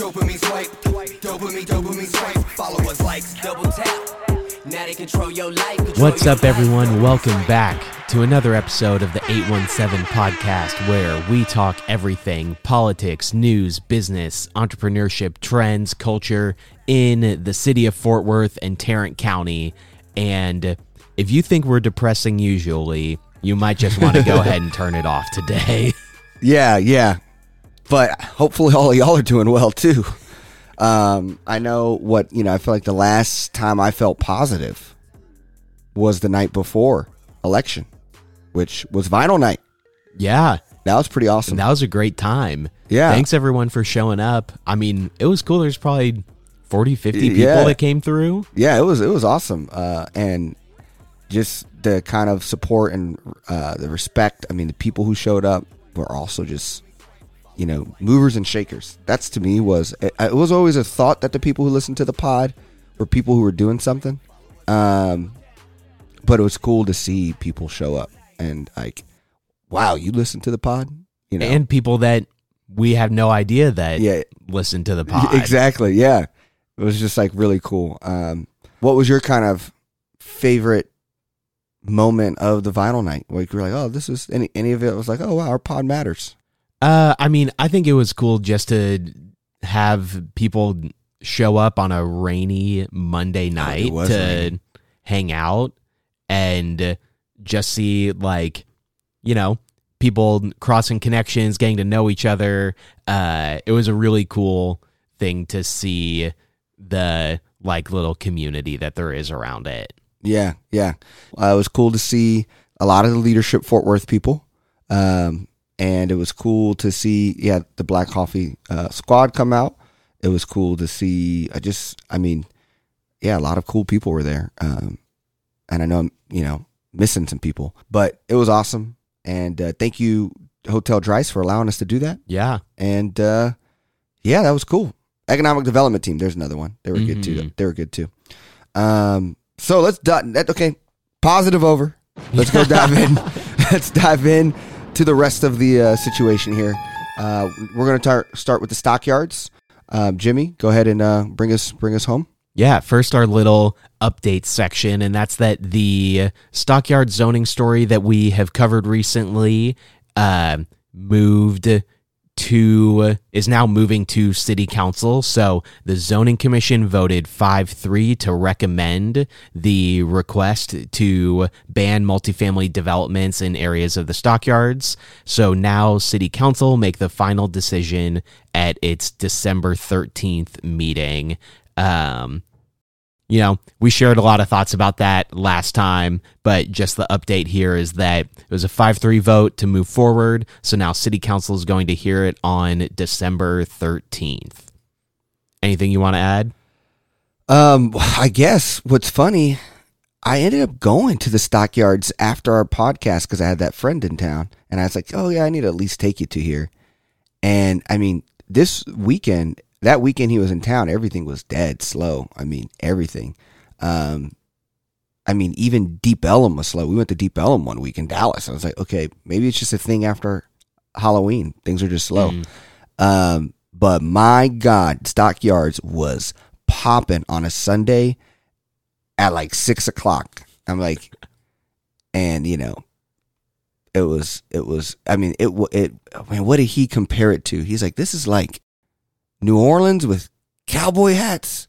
Dopamine swipe, dopamine, dopamine swipe. Followers, likes, double tap. Now they control your life. control What's your up, life. everyone? Welcome back to another episode of the 817 podcast where we talk everything politics, news, business, entrepreneurship, trends, culture in the city of Fort Worth and Tarrant County. And if you think we're depressing usually, you might just want to go ahead and turn it off today. Yeah, yeah. But hopefully all of y'all are doing well too. Um, I know what, you know, I feel like the last time I felt positive was the night before election, which was vinyl night. yeah, That was pretty awesome. that was a great time. Yeah. Thanks everyone for showing up. I mean, it was cool. There's probably 40, 50 people Yeah. that came through. yeah, it was it was awesome. Uh, and just the kind of support and uh, the respect. I mean, the people who showed up were also just you know movers and shakers. That's to me was it, it was always a thought that the people who listened to the pod were people who were doing something. Um, but it was cool to see people show up and like, wow, you listen to the pod, you know, and people that we have no idea that Yeah. listen to the pod. Exactly. Yeah. It was just like really cool. Um, what was your kind of favorite moment of the vinyl night? Like you were like, oh, this is any any of it was like, oh wow, our pod matters. Uh, I mean, I think it was cool just to have people show up on a rainy Monday night was to rainy. hang out and just see like, you know, people crossing connections, getting to know each other. Uh, it was a really cool thing to see the like little community that there is around it. Yeah, yeah. Uh, it was cool to see a lot of the leadership Fort Worth people. Um, and it was cool to see, yeah, the Black Coffee uh, squad come out. It was cool to see. I just, I mean, yeah, a lot of cool people were there. Um, and I know I'm, you know, missing some people, but it was awesome. And uh, thank you, Hotel Dryce, for allowing us to do that. Yeah. And uh, yeah, that was cool. Economic development team. There's another one. They were good too. Mhm. They were good too. Um, so let's dive. Okay. Positive over. Let's go dive in. let's dive in to the rest of the uh, situation here. Uh, we're gonna tar- start with the stockyards. Um, Jimmy, go ahead and uh, bring us bring us home. Yeah, first our little update section, and that's that the stockyard zoning story that we have covered recently uh, moved to is now moving to city council. So the zoning commission voted 5-3 to recommend the request to ban multifamily developments in areas of the stockyards. So now city council make the final decision at its December 13th meeting. Um, you know, we shared a lot of thoughts about that last time, but just the update here is that it was a 5 3 vote to move forward. So now City Council is going to hear it on December 13th. Anything you want to add? Um, I guess what's funny, I ended up going to the stockyards after our podcast because I had that friend in town, and I was like, "Oh yeah, I need to at least take you to here." And I mean, this weekend, that weekend he was in town, everything was dead slow. I mean, everything. Um, I mean, even Deep Ellum was slow. We went to Deep Ellum one week in Dallas. I was like, okay, maybe it's just a thing after Halloween. Things are just slow. Mm. Um, but my God, Stockyards was popping on a Sunday at like six o'clock. I'm like, and you know, it was, it was, I mean, it, it, man, what did he compare it to? He's like, this is like New Orleans with cowboy hats.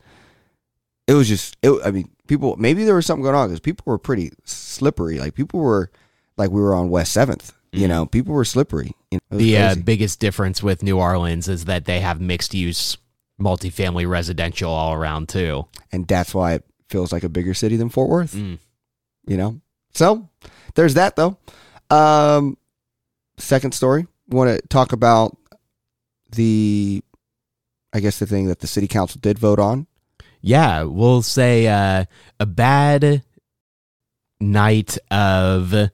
It was just, it, I mean, people, maybe there was something going on because people were pretty slippery. Like people were, like we were on West 7th, you Mhm. know, people were slippery. You know, The uh, biggest difference with New Orleans is that they have mixed use multifamily residential all around, too. and that's why it feels like a bigger city than Fort Worth. Mm. You know, so there's that though. Um, second story, want to talk about the, I guess the thing that the city council did vote on. Yeah, we'll say uh, a bad night of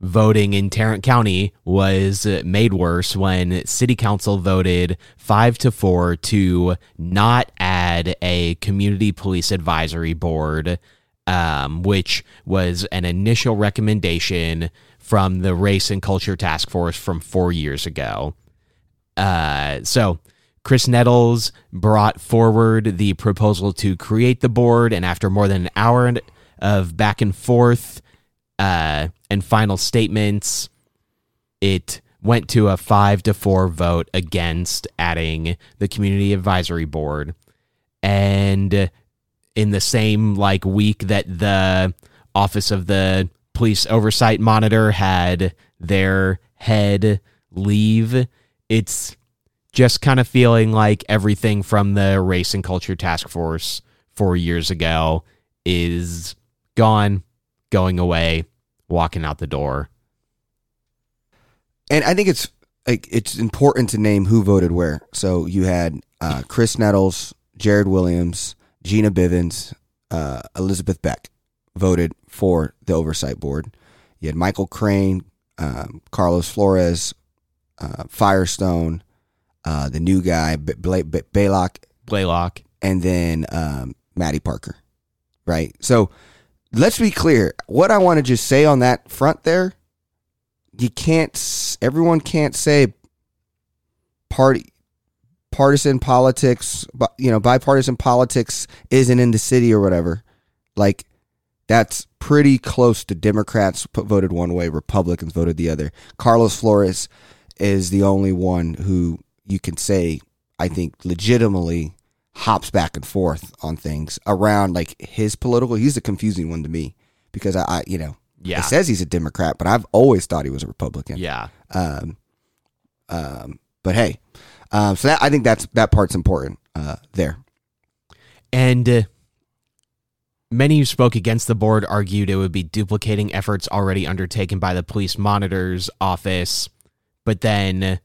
voting in Tarrant County was made worse when city council voted 5 to 4 to not add a community police advisory board um, which was an initial recommendation from the race and culture task force from 4 years ago. Uh, so Chris Nettles brought forward the proposal to create the board, and after more than an hour of back and forth uh, and final statements, it went to a five to four vote against adding the community advisory board. And in the same like week that the office of the police oversight monitor had their head leave, it's just kind of feeling like everything from the race and culture task force four years ago is gone, going away, walking out the door. And I think it's like it's important to name who voted where. So you had uh, Chris Nettles, Jared Williams, Gyna Bivens, uh, Elizabeth Beck voted for the oversight board. You had Michael Crain, um, Carlos Flores, uh, Firestone, uh, the new guy, B- Bla- B- Baylock, Blaylock. and then um, Mattie Parker. Right. So let's be clear. What I want to just say on that front there, you can't. Everyone can't say party partisan politics. You know, bipartisan politics isn't in the city or whatever. Like that's pretty close to Democrats voted one way, Republicans voted the other. Carlos Flores is the only one who you can say I think legitimately hops back and forth on things around like his political. He's a confusing one to me because I, I you know, Yeah. it says he's a Democrat, but I've always thought he was a Republican. Yeah. Um, um, but hey, um, so that I think that's that part's important uh, there. And uh, many who spoke against the board argued it would be duplicating efforts already undertaken by the police monitor's office. But then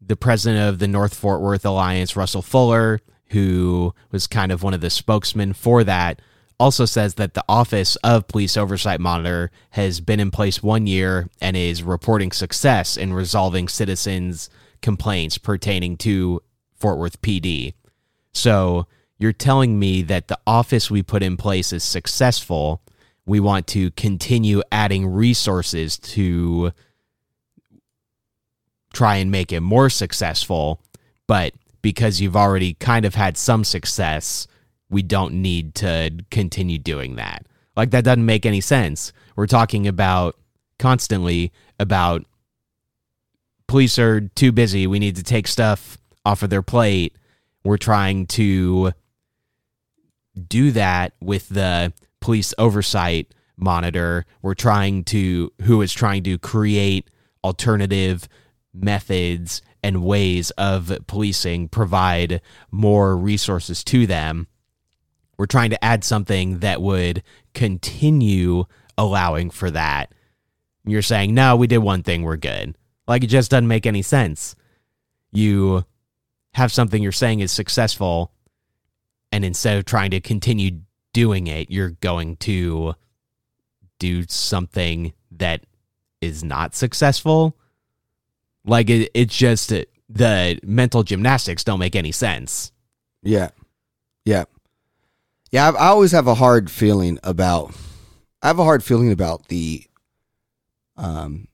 the president of the North Fort Worth Alliance, Russell Fuller, who was kind of one of the spokesmen for that, also says that the Office of Police Oversight Monitor has been in place one year and is reporting success in resolving citizens' complaints pertaining to Fort Worth PD. So you're telling me that the office we put in place is successful. We want to continue adding resources to try and make it more successful, but because you've already kind of had some success, we don't need to continue doing that. Like that doesn't make any sense. We're talking about constantly about police are too busy. We need to take stuff off of their plate. We're trying to do that with the police oversight monitor. We're trying to who is trying to create alternative methods and ways of policing, provide more resources to them. We're trying to add something that would continue allowing for that. You're saying, no, we did one thing, we're good. Like it just doesn't make any sense. You have something you're saying is successful, and instead of trying to continue doing it, you're going to do something that is not successful. Like it, it's just the mental gymnastics don't make any sense. Yeah, yeah, yeah. I, I always have a hard feeling about. I have a hard feeling about the, um,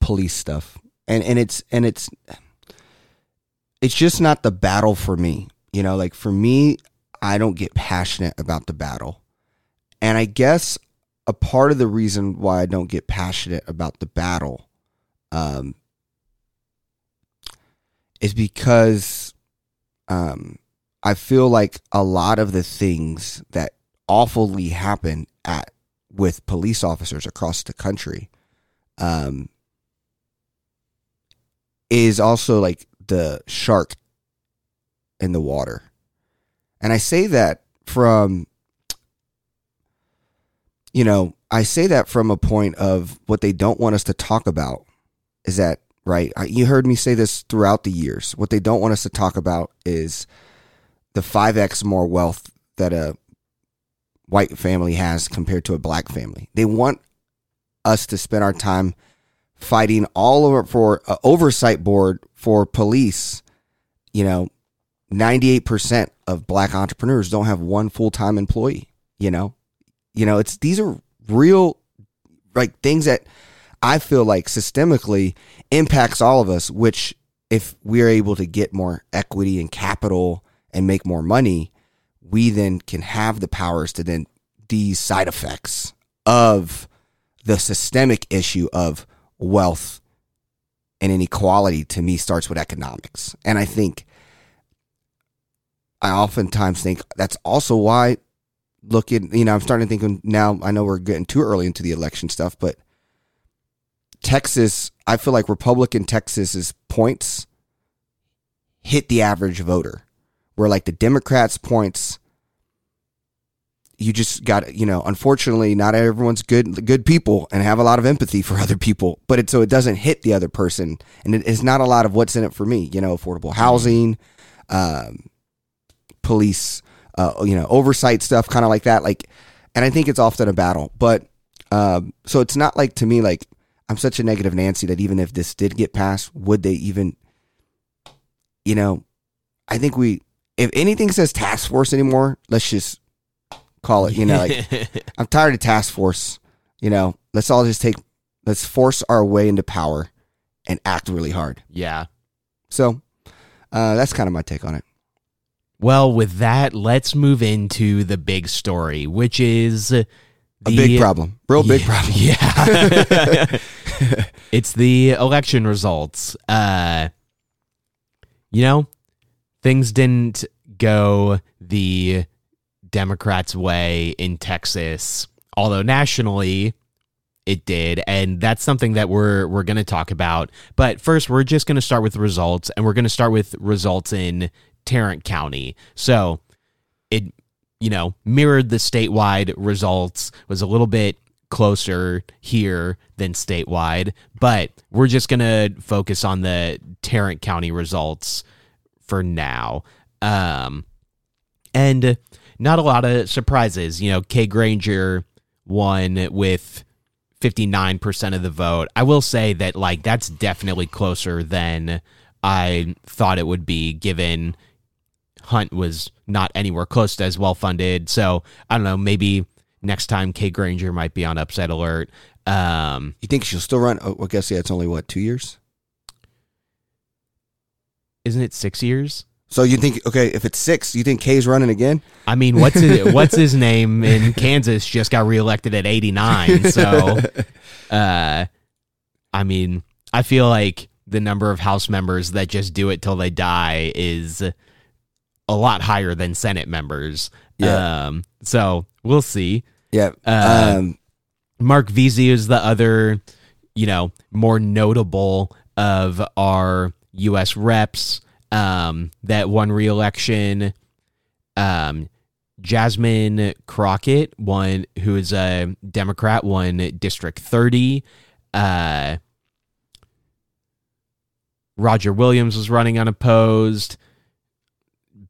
police stuff, and and it's and it's, it's just not the battle for me. You know, like for me, I don't get passionate about the battle, and I guess a part of the reason why I don't get passionate about the battle, um, is because, um, I feel like a lot of the things that awfully happen at with police officers across the country um, is also like the shark in the water. And I say that from, you know, I say that from a point of what they don't want us to talk about is that, right? I- You heard me say this throughout the years. What they don't want us to talk about is the 5x more wealth that a white family has compared to a black family. They want us to spend our time fighting all over for oversight board for police. You know, 98% of black entrepreneurs don't have one full-time employee, you know. You know, it's these are real like things that I feel like systemically impacts all of us, which if we're able to get more equity and capital and make more money, we then can have the powers to then these side effects of the systemic issue of wealth and inequality to me starts with economics. And I think I oftentimes think that's also why look at you know, I'm starting to think now I know we're getting too early into the election stuff, but Texas, I feel like Republican Texas's points hit the average voter. Where like the Democrats' points you just got you know unfortunately not everyone's good good people and have a lot of empathy for other people but it so it doesn't hit the other person and it is not a lot of what's in it for me you know affordable housing um, police uh, you know oversight stuff kind of like that like and i think it's often a battle but um, so it's not like to me like i'm such a negative nancy that even if this did get passed would they even you know i think we if anything says task force anymore let's just call it. You know, like I'm tired of task force. You know, let's all just take let's force our way into power and act really hard. yeah. So uh, that's kind of my take on it. Well, with that, let's move into the big story, which is the, A big problem, real big Yeah, problem. Yeah. it's the election results. Uh you know, things didn't go the Democrats' way in Texas, although nationally it did, and that's something that we're we're going to talk about. But first, we're just going to start with results, and we're going to start with results in Tarrant County. So you know mirrored the statewide results, was a little bit closer here than statewide, but we're just going to focus on the Tarrant County results for now. Um, and not a lot of surprises. You know, Kay Granger won with 59% of the vote. I will say that, like, that's definitely closer than I thought it would be, given Hunt was not anywhere close to as well funded. So I don't know, maybe next time Kay Granger might be on upset alert. Um, You think she'll still run? Oh, I guess yeah, it's only what two years. isn't it six years? So you think okay, if it's six, you think Kay's running again? I mean, what's his, what's his name in Kansas just got reelected at 89. So, uh, I mean, I feel like the number of House members that just do it till they die is a lot higher than Senate members. Yeah. Um, so we'll see. Yeah. Uh, um, Marc Veasey is the other, you know, more notable of our U.S. reps um, that won re-election. Um, Jasmine Crockett won, who is a Democrat, won District 30. Uh, Roger Williams was running unopposed.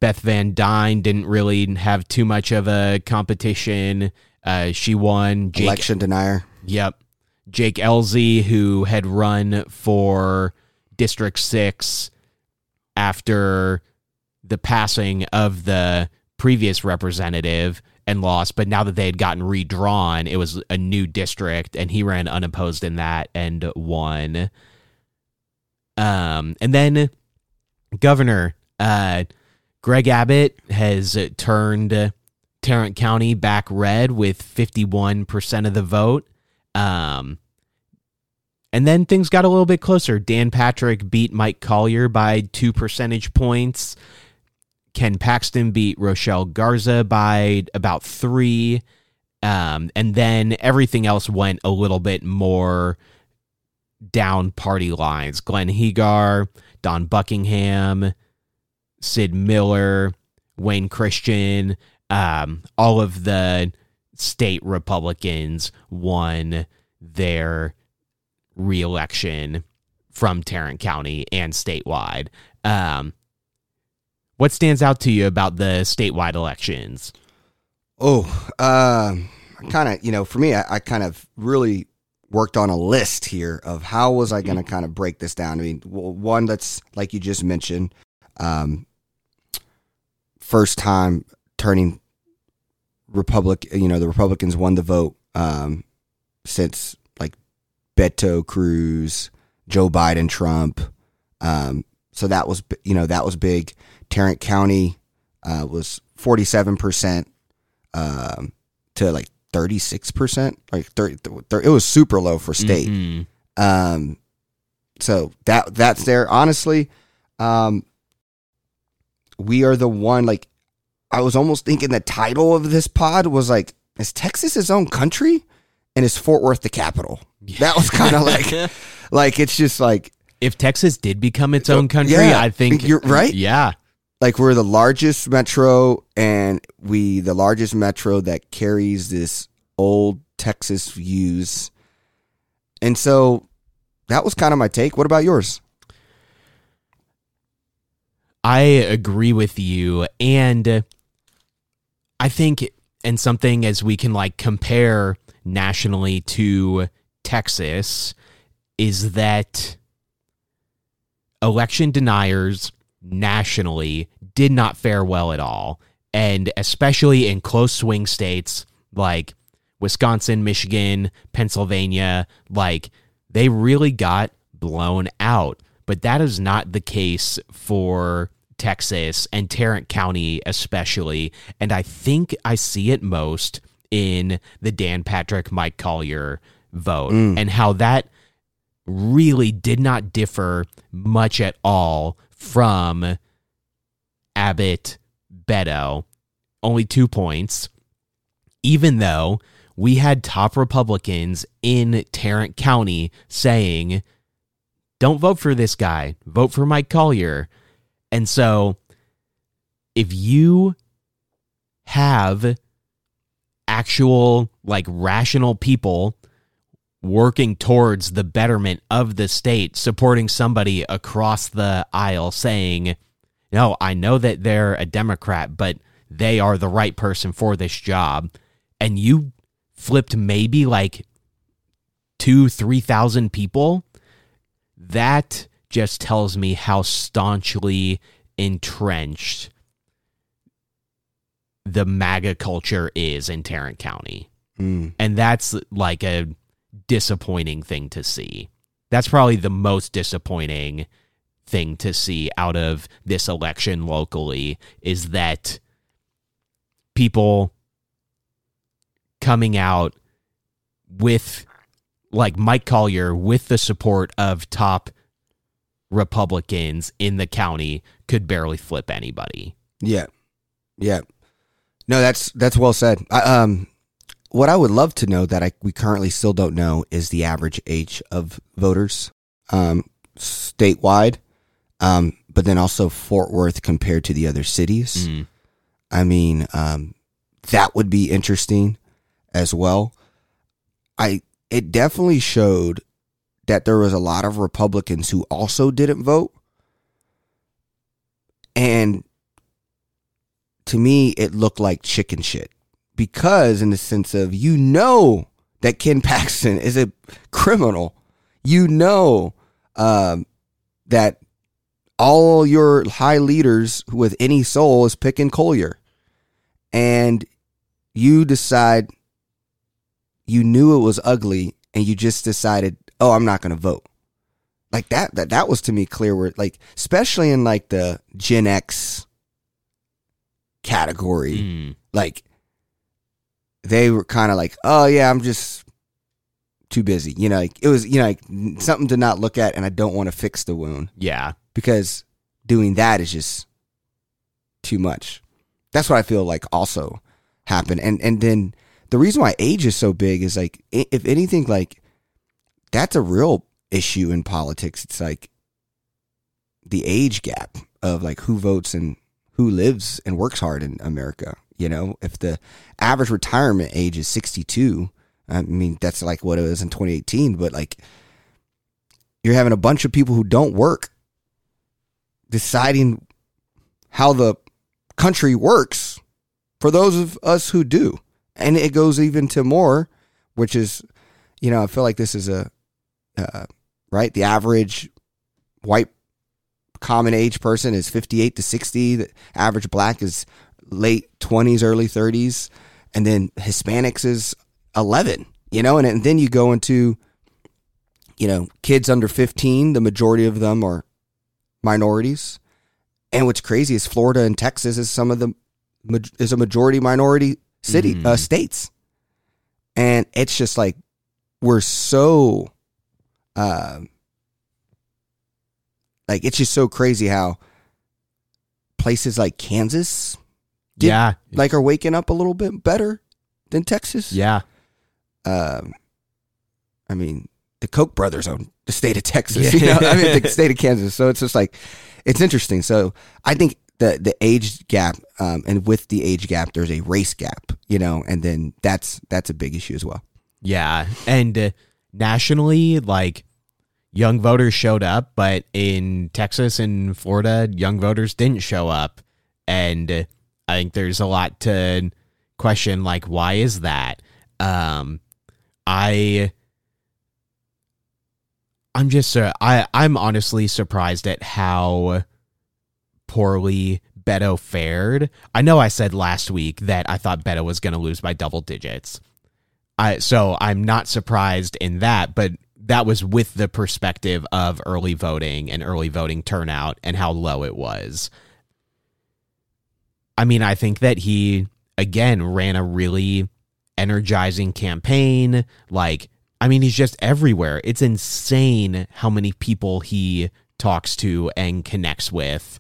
Beth Van Duyne didn't really have too much of a competition. Uh, she won. Jake election denier. Yep. Jake Ellzey, who had run for District 6 after the passing of the previous representative and lost, but now that they had gotten redrawn, it was a new district and he ran unopposed in that and won. Um, and then governor, uh, Greg Abbott has turned Tarrant County back red with 51% of the vote. Um, and then things got a little bit closer. Dan Patrick beat Mike Collier by two percentage points. Ken Paxton beat Rochelle Garza by about three. Um, and then everything else went a little bit more down party lines. Glenn Hegar, Dawn Buckingham, Sid Miller, Wayne Christian, um, all of the state Republicans won their reelection from Tarrant County and statewide. Um, what stands out to you about the statewide elections? Oh, um, kind of, you know, for me, I, I kind of really worked on a list here of how was I going to kind of break this down. I mean, one that's like you just mentioned, um, first time turning Republic, you know, the Republicans won the vote um, since like Beto Cruz, Joe Biden, Trump. Um, so that was you know that was big. Tarrant County uh, was forty seven percent um, to like thirty six percent, like 30, It was super low for state. Mhm. Um, so that that's there. Honestly, um, we are the one. Like, I was almost thinking the title of this pod was like, "Is Texas its own country?" And is Fort Worth the capital? That was kind of like, like it's just like, if Texas did become its own oh, country, yeah, I think you're right. Yeah. like we're the largest metro, and we the largest metro that carries this old Texas views, and so that was kind of my take. What about yours? I agree with you. And I think, and something as we can like compare nationally to Texas, is that election deniers nationally did not fare well at all. And especially in close swing states like Wisconsin, Michigan, Pennsylvania, like they really got blown out. But that is not the case for Texas and Tarrant County, especially. And I think I see it most in the Dan Patrick, Mike Collier vote mm. and how that really did not differ much at all from Abbott Beto. Only two points. Even though we had top Republicans in Tarrant County saying, don't vote for this guy, vote for Mike Collier. And so if you have actual, like, rational people working towards the betterment of the state, supporting somebody across the aisle saying, no, I know that they're a Democrat, but they are the right person for this job. And you flipped maybe like two, 3,000 people. That just tells me how staunchly entrenched the MAGA culture is in Tarrant County. Mm. And that's like a disappointing thing to see. That's probably the most disappointing thing to see out of this election locally is that people coming out with like Mike Collier with the support of top Republicans in the county could barely flip anybody. Yeah, yeah. No, that's that's well said. I, um, what I would love to know that I we currently still don't know is the average age of voters, um, statewide, um, but then also Fort Worth compared to the other cities. Mm. I mean, um, that would be interesting as well. I it definitely showed that there was a lot of Republicans who also didn't vote. And to me, it looked like chicken shit because, in the sense of, you know, that Ken Paxton is a criminal. You know um, that all your high leaders with any soul is picking Collier. And you decide you knew it was ugly and you just decided, oh, I'm not going to vote. Like that, that, that was to me clear where like, especially in like the Gen X category, Mm. like they were kind of like, oh yeah, I'm just too busy. You know, like it was, you know, like something to not look at and I don't want to fix the wound Yeah. because doing that is just too much. That's what I feel like also happened. And and then the reason why age is so big is like if anything like that's a real issue in politics. It's like the age gap of like who votes and who lives and works hard in America. You know, if the average retirement age is 62, I mean, that's like what it was in 2018, but like you're having a bunch of people who don't work deciding how the country works for those of us who do. And it goes even to more, which is, you know, I feel like this is a, uh, right? The average white common age person is 58 to 60. The average black is late 20s, early 30s. And then Hispanics is 11, you know, and, and then you go into, you know, kids under 15, the majority of them are minorities. And what's crazy is Florida and Texas is some of the is a majority minority city uh, Mhm. states, and it's just like we're so, um, like it's just so crazy how places like Kansas Did- yeah, like are waking up a little bit better than Texas. yeah, Um, I mean, the Koch brothers own the state of Texas. You know, I mean, the state of Kansas. So it's just like, it's interesting. So I think the the age gap, um, and with the age gap, there's a race gap. You know, and then that's that's a big issue as well. yeah. And uh, nationally, like young voters showed up, but in Texas and Florida, young voters didn't show up, and uh, I think there's a lot to question. Like, why is that? Um, I. I'm just uh, I I'm honestly surprised at how poorly Beto fared. I know I said last week that I thought Beto was going to lose by double digits. I so I'm not surprised in that, but that was with the perspective of early voting and early voting turnout and how low it was. I mean, I think that he again ran a really energizing campaign. Like, I mean, he's just everywhere. It's insane how many people he talks to and connects with.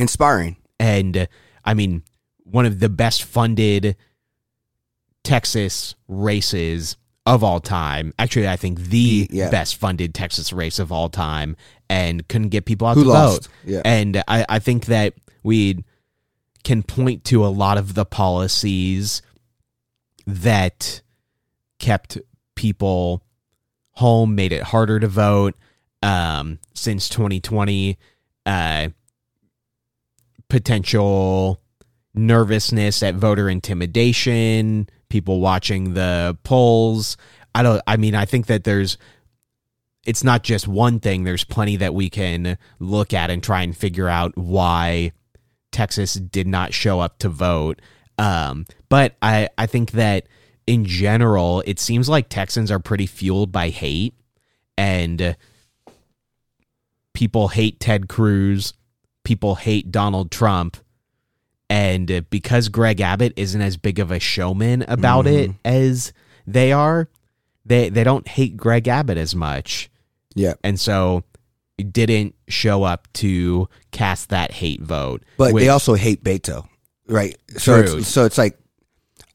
Inspiring. And uh, I mean, one of the best funded Texas races of all time. Actually, I think the Yeah. best funded Texas race of all time, and couldn't get people out Who to lost? vote. Yeah. And I, I think that we can point to a lot of the policies that kept people home, made it harder to vote um, since 2020. Uh, potential nervousness at voter intimidation, people watching the polls. I don't I mean I think that there's it's not just one thing, there's plenty that we can look at and try and figure out why Texas did not show up to vote. Um, but I I think that in general, it seems like Texans are pretty fueled by hate and people hate Ted Cruz, people hate Donald Trump, and because Greg Abbott isn't as big of a showman about it mm-hmm. as they are, they they don't hate Greg Abbott as much, Yeah. and so didn't show up to cast that hate vote. But which- they also hate Beto, right? So True. it's, so it's like,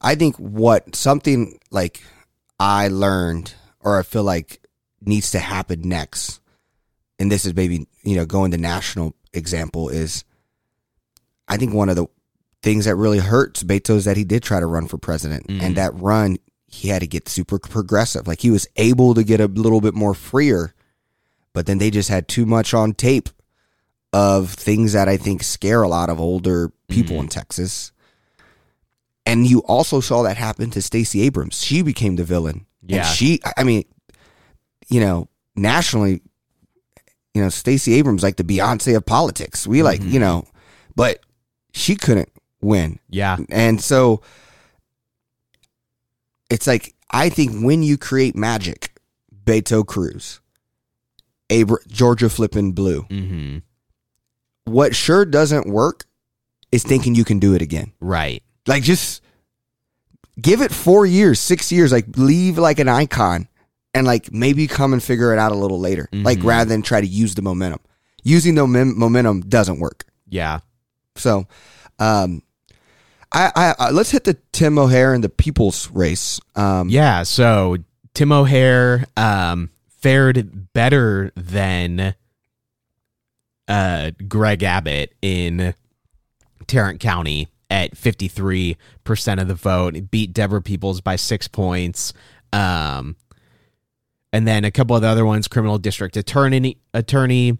I think what something like I learned, or I feel like needs to happen next, and this is maybe you know going the national example is, I think one of the things that really hurts Beto is that he did try to run for president, Mhm. and that run he had to get super progressive. Like he was able to get a little bit more freer, but then they just had too much on tape of things that I think scare a lot of older people Mhm. in Texas. And you also saw that happen to Stacey Abrams. She became the villain. Yeah. And she I mean, you know, nationally, you know, Stacey Abrams like the Beyonce of politics. We like, Mhm. you know, but she couldn't win. yeah, And so it's like I think when you create magic, Beto Cruz, Abra- Georgia flipping blue, hmm what sure doesn't work is thinking you can do it again. right, Like just give it four years, six years, like leave like an icon and like maybe come and figure it out a little later. Like Mhm. rather than try to use the momentum. Using the mem- momentum doesn't work. yeah, So, um, I, I, I let's hit the Tim O'Hare and the People's race. Um, yeah. So Tim O'Hare um, fared better than uh, Greg Abbott in Tarrant County at 53% of the vote. It beat Deborah Peoples by six points. Um, and then a couple of the other ones, criminal district attorney, attorney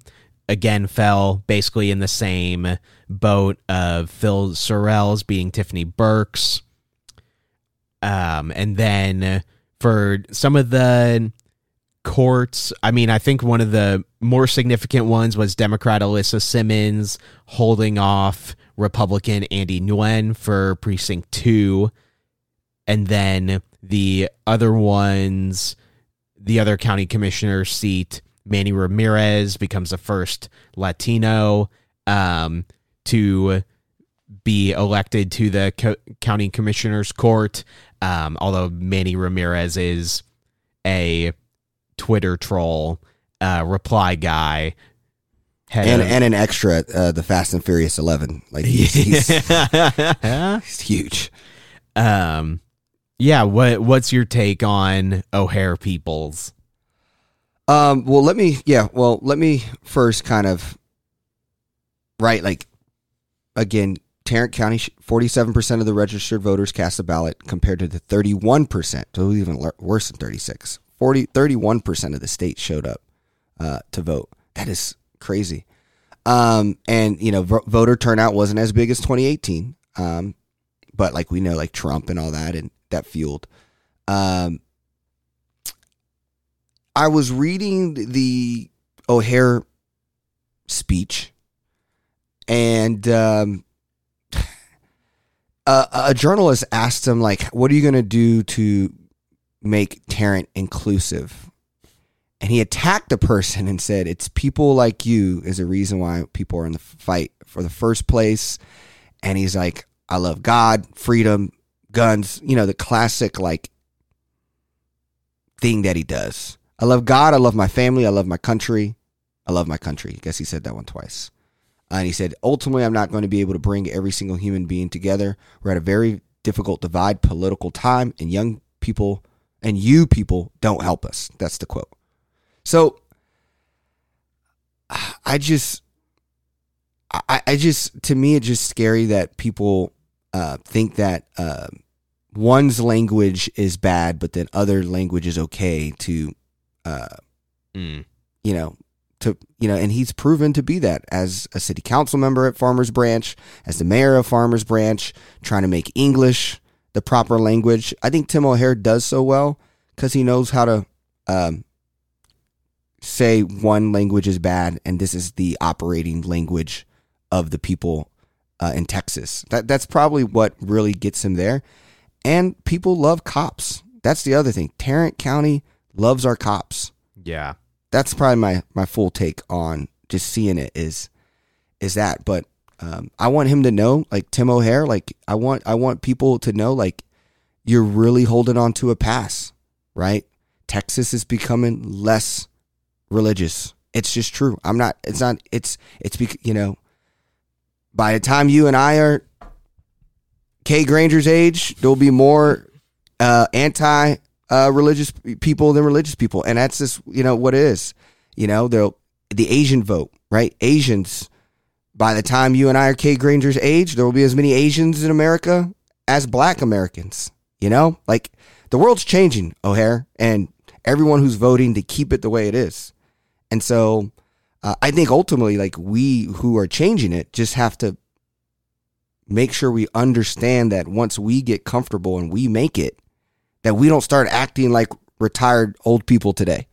again fell basically in the same boat of Phil Sorrells being Tiffany Burks. Um, and then for some of the courts, I mean, I think one of the more significant ones was Democrat Alisa Simmons holding off Republican Andy Nguyen for precinct two. And then the other ones, the other county commissioner seat Manny Ramirez becomes the first Latino um, to be elected to the co- county commissioner's court. Um, although Manny Ramirez is a Twitter troll, uh, reply guy, head and of- and an extra, uh, the Fast and Furious Eleven. Like he's, he's, he's huge. um, yeah. What what's your take on O'Hare Peoples? Um, well, let me, yeah, well, let me first kind of, right, like, again, Tarrant County, 47% of the registered voters cast a ballot compared to the 31%, so even worse than 36. 40, 31% of the state showed up uh, to vote. That is crazy. Um, and, you know, vo- voter turnout wasn't as big as 2018. Um, but like we know, like Trump and all that, and that fueled. Um, I was reading the O'Hare speech, and um, a, a journalist asked him, like, "What are you going to do to make Tarrant inclusive?" And he attacked the person and said, "It's people like you is the reason why people are in the fight for the first place." And he's like, "I love God, freedom, guns, you know, the classic like thing that he does." I love God. I love my family. I love my country. I love my country. I guess he said that one twice. Uh, and he said, ultimately, I'm not going to be able to bring every single human being together. We're at a very difficult divide political time, and young people and you people don't help us. That's the quote. So I just, I, I just, to me, it's just scary that people uh, think that uh, one's language is bad, but then other language is okay to uh, Mm. you know, to you know, and he's proven to be that as a city council member at Farmers Branch, as the mayor of Farmers Branch, trying to make English the proper language. I think Tim O'Hare does so well because he knows how to um, say one language is bad and this is the operating language of the people uh, in Texas. That that's probably what really gets him there. And people love cops. That's the other thing. Tarrant County loves our cops Yeah. that's probably my my full take on just seeing it is is that but um, i want him to know like tim o'hare like i want i want people to know like you're really holding on to a pass right texas is becoming less religious it's just true i'm not it's not it's it's you know by the time you and i are kay granger's age there'll be more uh anti uh religious people than religious people. And that's just you know what it is. You know the the asian vote right? Asians by the time you and i are kay granger's age there will be as many asians in america as black americans you know? Like the world's changing o'hare and everyone who's voting to keep it the way it is. And so uh, i think ultimately like we who are changing it just have to make sure we understand that once we get comfortable and we make it that we don't start acting like retired old people today.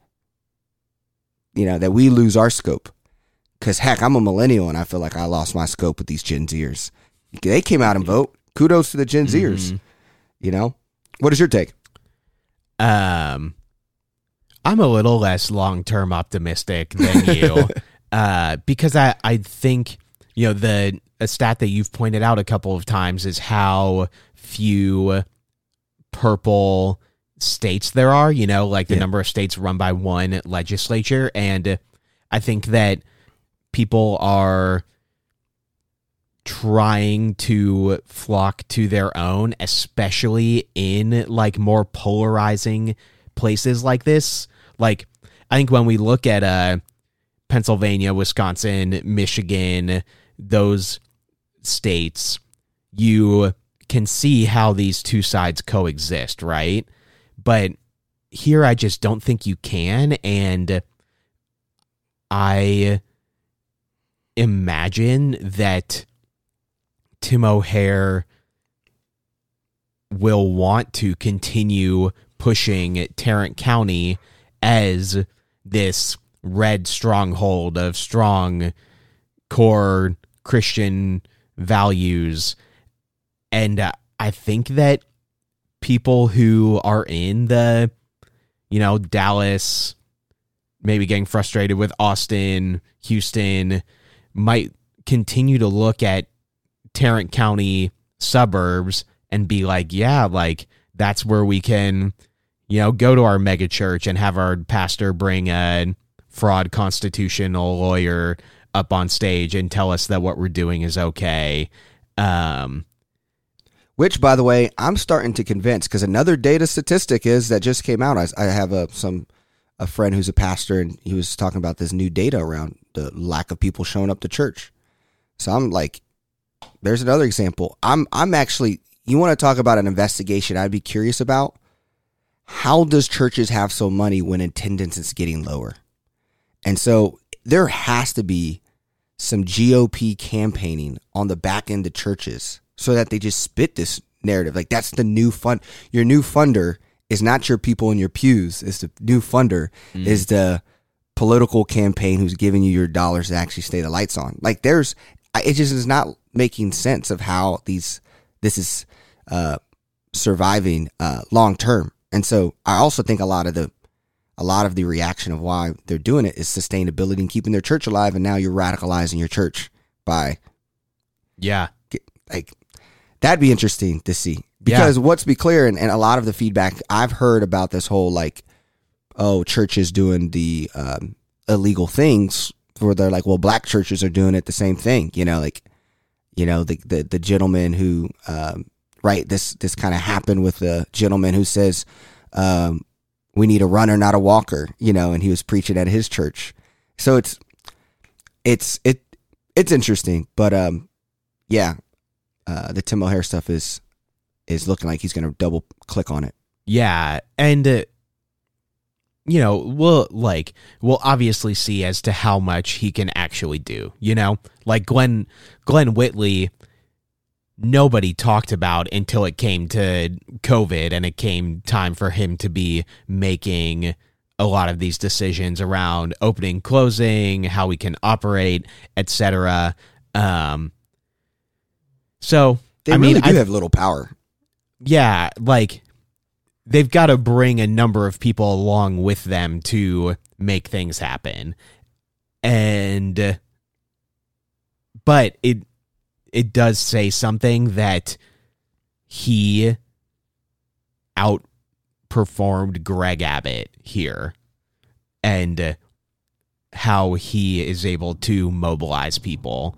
You know, that we lose our scope. Because heck, I'm a millennial and I feel like I lost my scope with these Gen Zers. They came out and vote. Kudos to the Gen Zers. You know, what is your take? Um, I'm a little less long term optimistic than you, uh, because I I think you know the a stat that you've pointed out a couple of times is how few purple states there are. You know, like the Yeah. number of states run by one legislature, and I think that people are trying to flock to their own, especially in like more polarizing places like this. Like, I think when we look at uh, Pennsylvania, Wisconsin, Michigan, those states, you can see how these two sides coexist, right? But here, I just don't think you can. And I imagine that Tim O'Hare will want to continue pushing Tarrant County as this red stronghold of strong core Christian values. And uh, I think that people who are in the, you know, Dallas, maybe getting frustrated with Austin, Houston, might continue to look at Tarrant County suburbs and be like, yeah, like that's where we can, you know, go to our mega church and have our pastor bring a fraud constitutional lawyer up on stage and tell us that what we're doing is okay. Um, Which, by the way, I'm starting to convince because another data statistic is that just came out. I, I have a some a friend who's a pastor, and he was talking about this new data around the lack of people showing up to church. So I'm like, there's another example. I'm I'm actually. You want to talk about an investigation? I'd be curious about how does churches have so money when attendance is getting lower, and so there has to be some GOP campaigning on the back end of churches so that they just spit this narrative. Like that's the new fund. Your new funder is not your people in your pews. It's the new funder is the political campaign who's giving you your dollars to actually stay the lights on. Like there's, it just is not making sense of how these this is uh, surviving uh, long term. And so I also think a lot of the a lot of the reaction of why they're doing it is sustainability and keeping their church alive. And now you're radicalizing your church by yeah. like that'd be interesting to see because what's be clear and, and a lot of the feedback I've heard about this whole like oh churches doing the um, illegal things where they're like well black churches are doing it the same thing you know like you know the the, the gentleman who um, right this this kind of happened with the gentleman who says um, we need a runner not a walker you know and he was preaching at his church so it's it's it it's interesting but um yeah uh, the Tim O'Hare stuff is is looking like he's going to double click on it. Yeah, and uh, you know, we'll like we'll obviously see as to how much he can actually do. You know, like Glenn Glenn Whitley, nobody talked about until it came to COVID and it came time for him to be making a lot of these decisions around opening, closing, how we can operate, etc. Um, so They I really mean, do I- have little power. yeah, like they've got to bring a number of people along with them to make things happen. And but it it does say something that he outperformed Greg Abbott here and how he is able to mobilize people.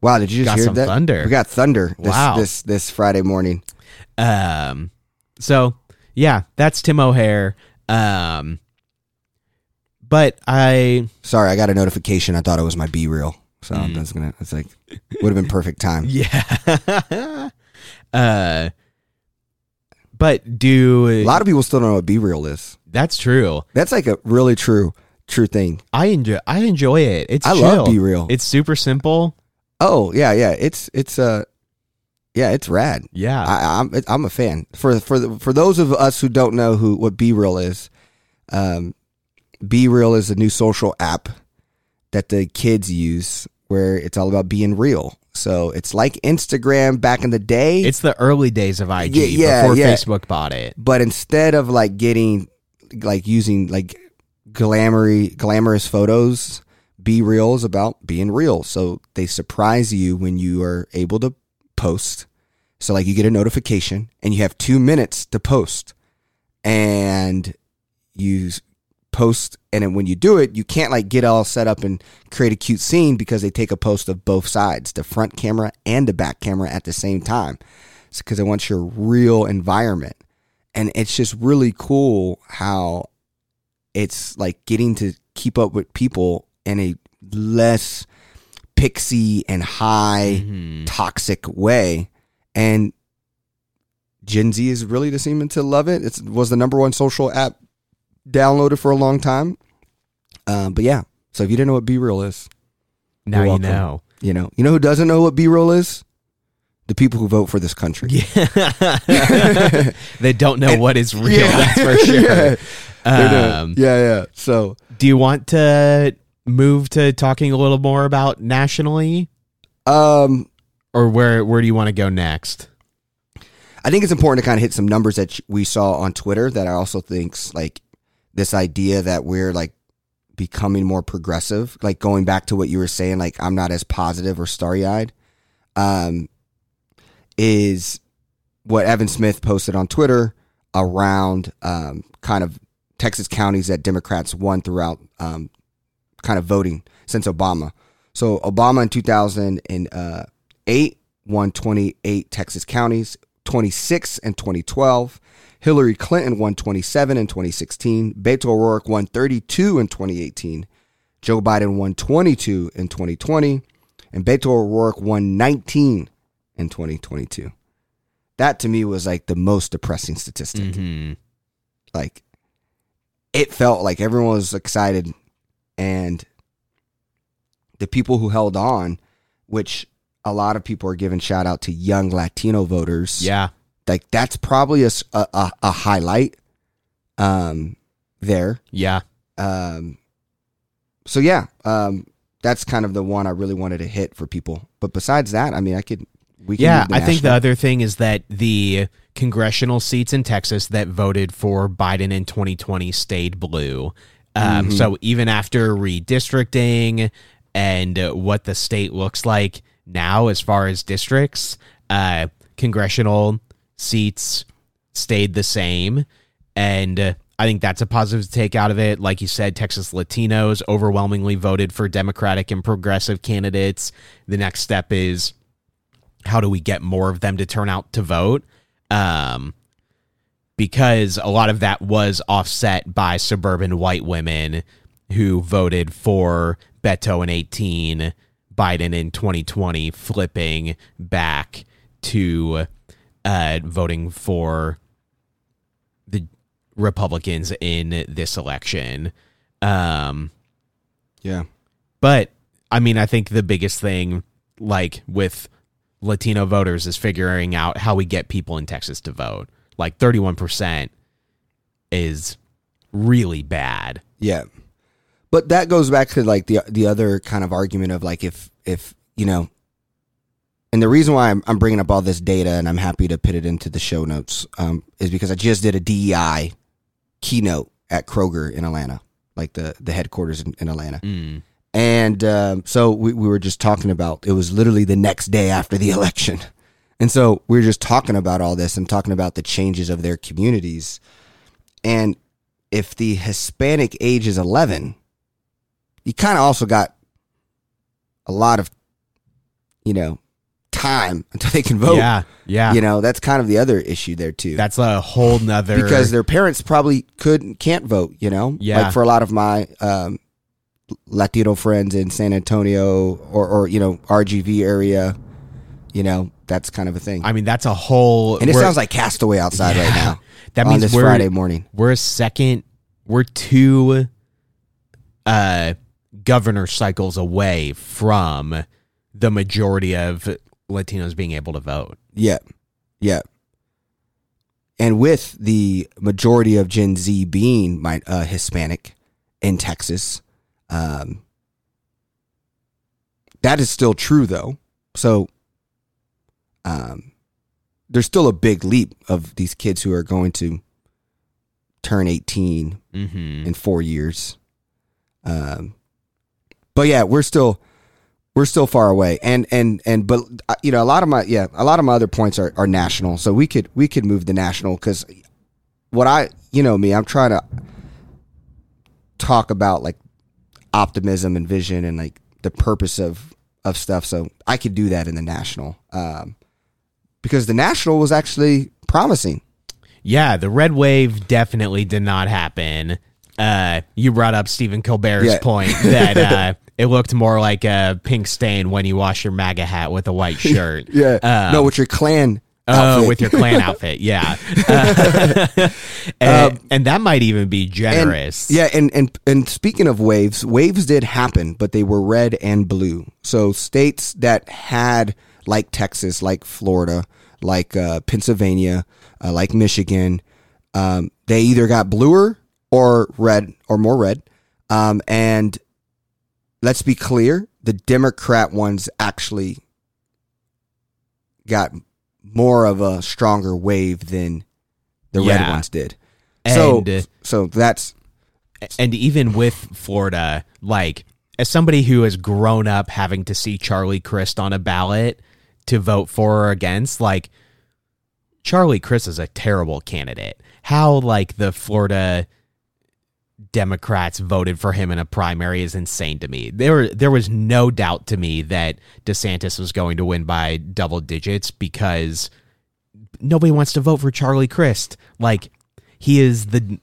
Wow, did you just Got hear that? thunder. We got thunder this Wow. this this Friday morning. Um, so yeah, that's Tim O'Hare. Um, but I, Sorry, I got a notification. I thought it was my BeReal. So Hmm. I'm gonna. It's like would have been perfect time. yeah, uh, but do A lot of people still don't know what BeReal is. that's true. That's like a really true true thing. I enjoy, I enjoy it. It's I chill. love BeReal. It's super simple. Oh yeah, yeah. It's it's uh yeah, it's rad. Yeah, I, I'm I'm a fan. For for the, for those of us who don't know who what BeReal is, um, BeReal is a new social app that the kids use where it's all about being real. So it's like Instagram back in the day, it's the early days of IG Yeah, yeah, before yeah. Facebook bought it. but instead of like getting like using like glamoury glamorous photos, BeReal is about being real. So they surprise you when you are able to post. So like you get a notification and you have two minutes to post, and you post, and then when you do it, you can't like get all set up and create a cute scene because they take a post of both sides, the front camera and the back camera at the same time, because they want your real environment, and it's just really cool how it's like getting to keep up with people in a less pixie and high Mhm. toxic way. And gen z is really just seeming to love it. It was the number one social app downloaded for a long time um, but yeah so if you didn't know what BeReal is Now you know. you know you know who doesn't know what BeReal is the people who vote for this country Yeah. they don't know what is real, Yeah. that's for sure. yeah. Um, yeah yeah so Do you want to move to talking a little more about nationally? um Or where where do you want to go next? I think it's important to kind of hit some numbers that we saw on Twitter that I also think's like this idea that we're like becoming more progressive, like going back to what you were saying, like I'm not as positive or starry eyed, um, is what Evan Smith posted on Twitter around um, kind of Texas counties that Democrats won throughout um, kind of voting since Obama. So Obama in 2008 won 28 Texas counties, 26 in 2012. Hillary Clinton won 27 in 2016. Beto O'Rourke won 32 in 2018. Joe Biden won 22 in 2020. And Beto O'Rourke won 19 in 2022. That to me was like the most depressing statistic. hmm Like it felt like everyone was excited and the people who held on, which a lot of people are giving shout out to young Latino voters. Yeah. Like that's probably a a highlight um there. Yeah. Um so yeah, um that's kind of the one I really wanted to hit for people. But besides that, I mean I could we can Yeah, I think the other thing is that the congressional seats in Texas that voted for Biden in 2020 stayed blue. Um, So even after redistricting and what the state looks like now as far as districts, uh, congressional seats stayed the same. And uh, I think that's a positive to take out of it. Like you said, Texas Latinos overwhelmingly voted for Democratic and progressive candidates. The next step is how do we get more of them to turn out to vote? Um, because a lot of that was offset by suburban white women who voted for Beto in 18, Biden in 2020, flipping back to uh, voting for the Republicans in this election. Um, Yeah. but I mean, I think the biggest thing, like with Latino voters, is figuring out how we get people in Texas to vote. Like 31% is really bad. Yeah. But that goes back to like the the other kind of argument of like if if you know and the reason why I'm, I'm bringing up all this data and I'm happy to put it into the show notes um, is because I just did a DEI keynote at Kroger in Atlanta, like the the headquarters in, in Atlanta. Mm. And um, so we, we were just talking about it was literally the next day after the election. And so we were just talking about all this and talking about the changes of their communities. And if the Hispanic age is 11, you kind of also got a lot of, you know, time until they can vote. Yeah. Yeah. You know, that's kind of the other issue there too That's a whole nother. because their parents probably couldn't can't vote. You know, Yeah. Like for a lot of my um, Latino friends in San Antonio or or you know RGV area, you know that's kind of a thing. I mean, that's a whole. and it sounds like Castaway outside right now. that on means this we're, Friday morning. We're a second. We're two uh, governor cycles away from the majority of Latinos being able to vote. Yeah, yeah. And with the majority of Gen Z being my, uh, Hispanic in Texas, um, that is still true though. So, um, there's still a big leap of these kids who are going to turn 18 Mm-hmm. in four years. Um, but yeah, we're still we're still far away, and and and but uh, you know a lot of my yeah a lot of my other points are, are national, so we could we could move the national because what I you know me I'm trying to talk about like optimism and vision and like the purpose of of stuff, so I could do that in the national um, because the national was actually promising. Yeah, the red wave definitely did not happen. Uh, you brought up Stephen Colbert's Yeah. point that uh, it looked more like a pink stain when you wash your MAGA hat with a white shirt. Yeah, Um, no, with your Klan. Oh, outfit. with your Klan outfit, yeah, Uh, and, Um, and that might even be And- generous. yeah, and, and and speaking of waves, waves did happen, but they were red and blue. So states that had like Texas, like Florida, like uh, Pennsylvania, uh, like Michigan, um, they either got bluer or red or more red. Um, and let's be clear, the Democrat ones actually got more of a stronger wave than the red ones did. So And, so that's and even with Florida, like as somebody who has grown up having to see Charlie Crist on a ballot to vote for or against, like Charlie Crist is a terrible candidate. How like the Florida Democrats voted for him in a primary is insane to me. There there was no doubt to me that DeSantis was going to win by double digits because nobody wants to vote for Charlie Crist. Like he is the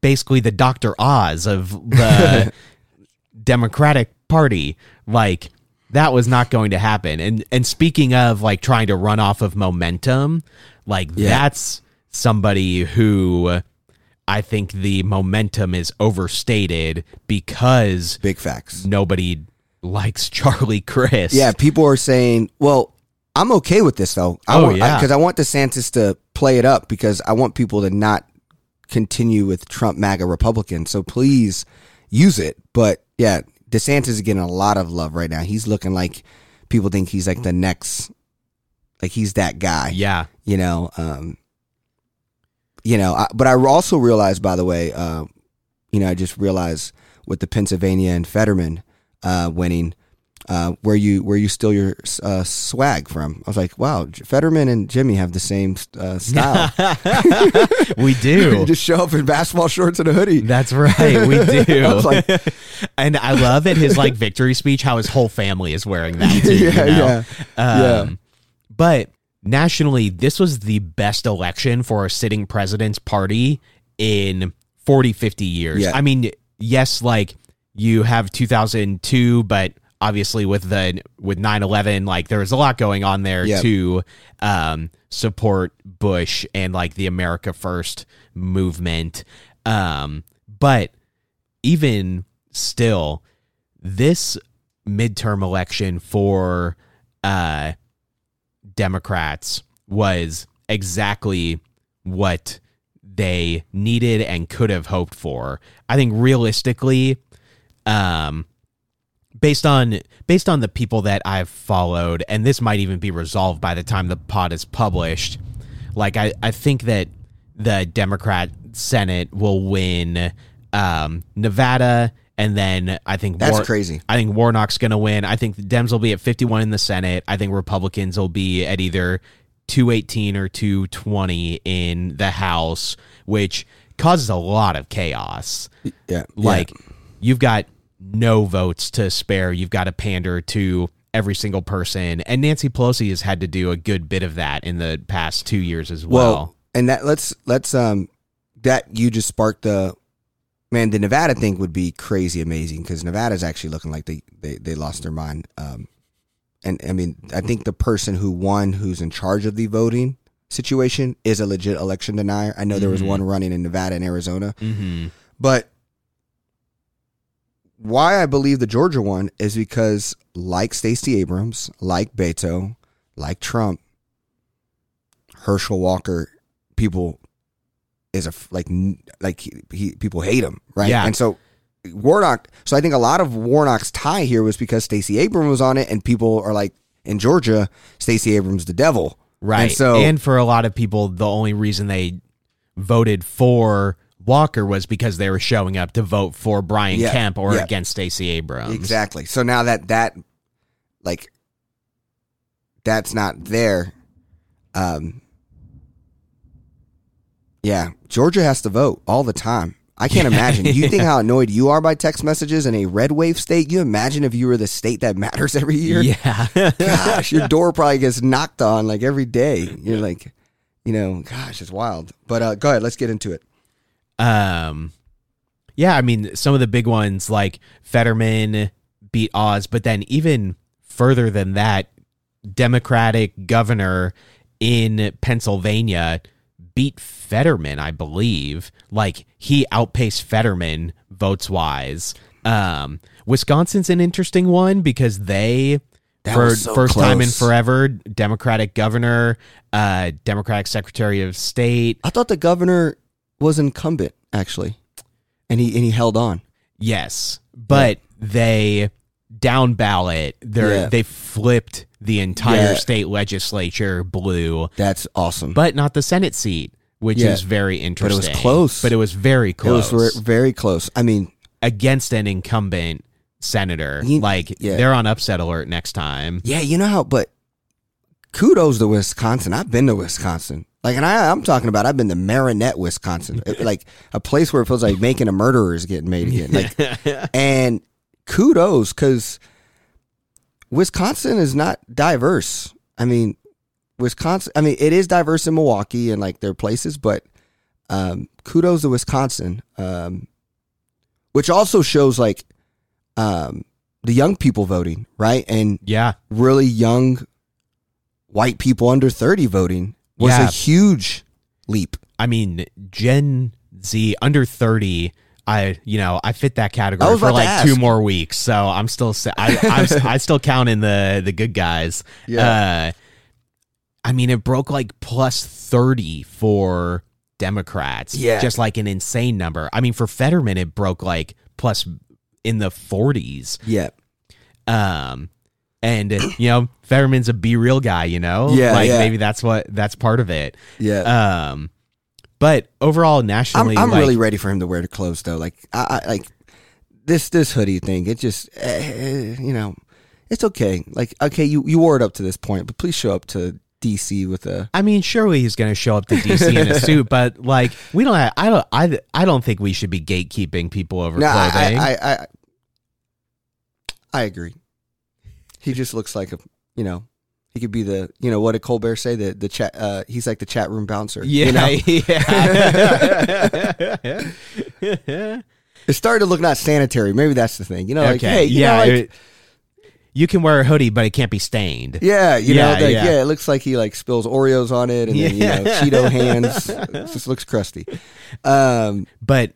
basically the Dr. Oz of the Democratic Party. Like that was not going to happen. And and speaking of like trying to run off of momentum, like Yeah. that's somebody who I think the momentum is overstated because Big facts. nobody likes Charlie Crist. Yeah, people are saying, well, I'm okay with this though. I Oh, want, yeah. Because I, want DeSantis to play it up because I want people to not continue with Trump MAGA Republicans. So please use it. But yeah, DeSantis is getting a lot of love right now. He's looking like people think he's like the next, like he's that guy. Yeah. You know, um, you know, I, but I also realized, by the way, uh, you know, I just realized with the Pennsylvania and Fetterman uh, winning, uh, where you where you steal your uh, swag from. I was like, wow, Fetterman and Jimmy have the same uh, style. We you do. just show up in basketball shorts and a hoodie. That's right. We do. I was like, and I love at his like victory speech how his whole family is wearing that too. you Yeah, know? yeah, Um, yeah. But nationally, this was the best election for a sitting president's party in 40, 50 years. Yeah. I mean, yes, like you have 2002, but obviously with the with 9-11 like there was a lot going on there Yeah. to um support bush and like the america first movement um but even still this midterm election for uh democrats was exactly what they needed and could have hoped for i think realistically um based on based on the people that I've followed, and this might even be resolved by the time the pod is published. Like I, I think that the Democrat Senate will win um, Nevada, and then I think That's crazy. I think Warnock's going to win. I think the Dems will be at 51 in the Senate. I think Republicans will be at either 218 or 220 in the House, which causes a lot of chaos yeah, like you've got no votes to spare you've got to pander to every single person and nancy pelosi has had to do a good bit of that in the past two years as well, well, and that let's let's um that you just sparked the man the nevada thing would be crazy amazing because nevada's actually looking like they, they they lost their mind um and i mean i think the person who won who's in charge of the voting situation is a legit election denier. I know there was one running in nevada and arizona. Mm-hmm. but why I believe the Georgia one is because, like Stacey Abrams, like Beto, like Trump, Herschel Walker, people is a like like he, he people hate him, right? Yeah. And so Warnock. So I think a lot of Warnock's tie here was because Stacey Abrams was on it, and people are like in Georgia, Stacey Abrams the devil, right And so and for a lot of people the only reason they voted for walker was because they were showing up to vote for brian Yeah, kemp or yeah. against stacey abrams Exactly. So now that that like that's not there, um yeah, Georgia has to vote all the time. I can't imagine. You think how annoyed you are by text messages in a red wave state? You imagine if you were the state that matters every year? yeah Gosh, your door probably gets knocked on like every day. You're like, you know, gosh, it's wild. But uh, go ahead, let's get into it. Um, yeah, I mean, some of the big ones like Fetterman beat Oz, but then even further than that, Democratic governor in Pennsylvania beat Fetterman, I believe. Like he outpaced Fetterman votes wise. Um, Wisconsin's an interesting one because they That for so first time in forever, Democratic governor, uh, Democratic Secretary of State. I thought the governor was incumbent actually, and he and he held on. Yes, but they down ballot. They Yeah. they flipped the entire Yeah. state legislature blue, That's awesome. but not the Senate seat. which Yeah. is very interesting. But it was close. But it was very close. It was ver- very close. I mean, against an incumbent senator. You- like they're on upset alert next time. yeah, you know how, but kudos to Wisconsin. I've been to Wisconsin. Like, and I, I'm talking about, I've been to Marinette, Wisconsin, like a place where it feels like making a murderer is getting made again. Like, and kudos because Wisconsin is not diverse. I mean, Wisconsin. I mean, it is diverse in Milwaukee and like their places, but um, kudos to Wisconsin, um, which also shows like um, the young people voting, right, and yeah. really young white people under thirty voting was Yeah. a huge leap. I mean, Gen Z under 30 I you know I fit that category for like two more weeks, so I'm still I I'm, I still count in the the good guys. Yeah. Uh, I mean, it broke like plus thirty for Democrats. Yeah. just like an insane number. I mean, for Fetterman, it broke like plus in the forties. Yeah, Um, and you know, Fetterman's a be real guy. You know, Yeah, like yeah. maybe that's what that's part of it. yeah. Um, but overall, I'm, nationally, I'm like, really ready for him to wear the clothes though. Like I, I like this this hoodie thing. It just eh, you know it's okay. Like okay, you you wore it up to this point, but please show up to DC with a I mean, surely he's going to show up to DC in a suit, but like, we don't. Have, I don't. I. I don't think we should be gatekeeping people over No, clothing. I, I, I, I agree. He just looks like a, you know, he could be the, you know, what did Colbert say? The the chat. Uh, he's like the chat room bouncer. yeah, you know? yeah. it started to look not sanitary. Maybe that's the thing. You know, like hey, you yeah. know, like, it- you can wear a hoodie, but it can't be stained. yeah, you Yeah, know, like, yeah. yeah. It looks like he like spills Oreos on it, and then you know, Cheeto hands. It just looks crusty. Um, But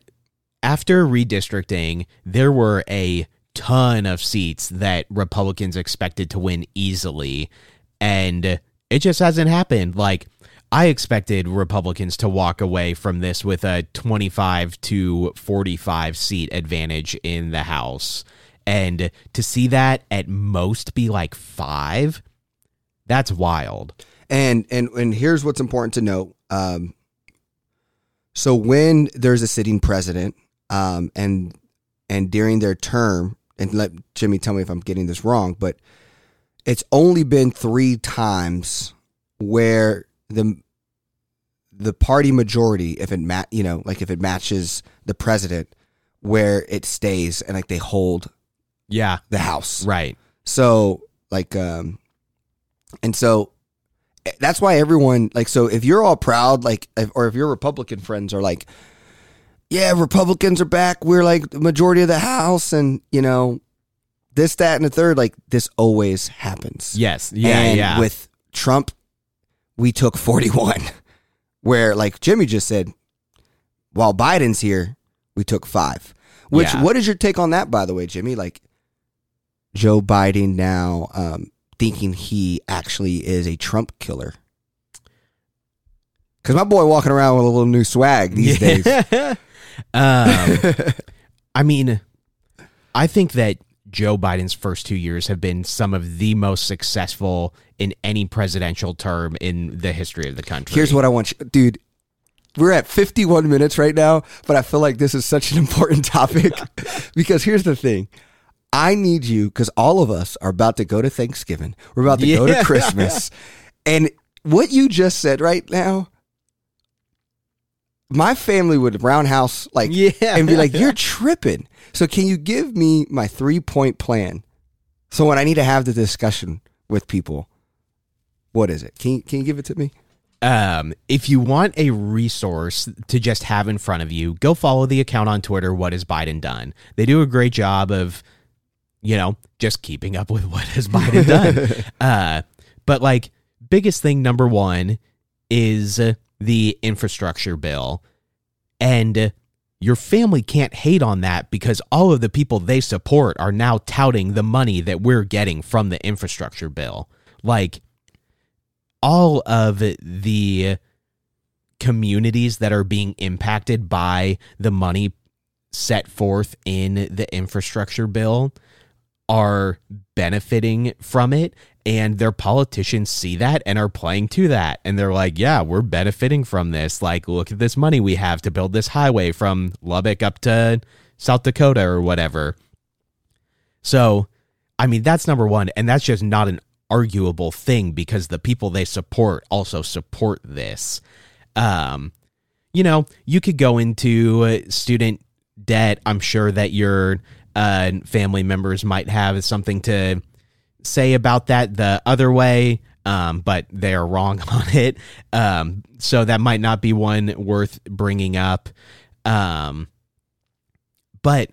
after redistricting, there were a ton of seats that Republicans expected to win easily. And it just hasn't happened. Like, I expected Republicans to walk away from this with a 25 to 45 seat advantage in the House. And to see that at most be like five, that's wild. And and and here's what's important to note. Um, so when there's a sitting president, um, and and during their term, and let Jimmy tell me if I'm getting this wrong, but it's only been three times where the the party majority, if it ma- you know, like if it matches the president, where it stays and like they hold Yeah, the house. right. So like um and so eh, that's why everyone like so if you're all proud like if, or if your Republican friends are like yeah, Republicans are back. We're like the majority of the house and you know this that and the third like this always happens. Yes. Yeah. and yeah. with Trump we took 41 where like Jimmy just said while Biden's here we took 5. Which Yeah. what is your take on that by the way, Jimmy? Like Joe Biden now um, thinking he actually is a Trump killer. Because my boy walking around with a little new swag these days. um, I mean, I think that Joe Biden's first two years have been some of the most successful in any presidential term in the history of the country. Here's what I want you, dude. We're at 51 minutes right now, but I feel like this is such an important topic because here's the thing. I need you because all of us are about to go to Thanksgiving. We're about to go to Christmas. And what you just said right now, my family would roundhouse like Yeah. and be like, "You're tripping." So can you give me my three point plan? So when I need to have the discussion with people, what is it? Can you, can you give it to me? Um, if you want a resource to just have in front of you, go follow the account on Twitter. What has Biden done? They do a great job of, you know, just keeping up with what has Biden done. uh, but like biggest thing number one is uh, the infrastructure bill, and your family can't hate on that because all of the people they support are now touting the money that we're getting from the infrastructure bill. Like all of the communities that are being impacted by the money set forth in the infrastructure bill are benefiting from it and their politicians see that and are playing to that. And they're like yeah we're benefiting from this. Like look at this money we have to build this highway from lubbock up to south dakota or whatever. So i mean that's number one. And that's just not an arguable thing because the people they support also support this. Um you know you could go into student debt. I'm sure that your uh, family members might have something to say about that the other way, um, but they're wrong on it. Um, so that might not be one worth bringing up. Um, but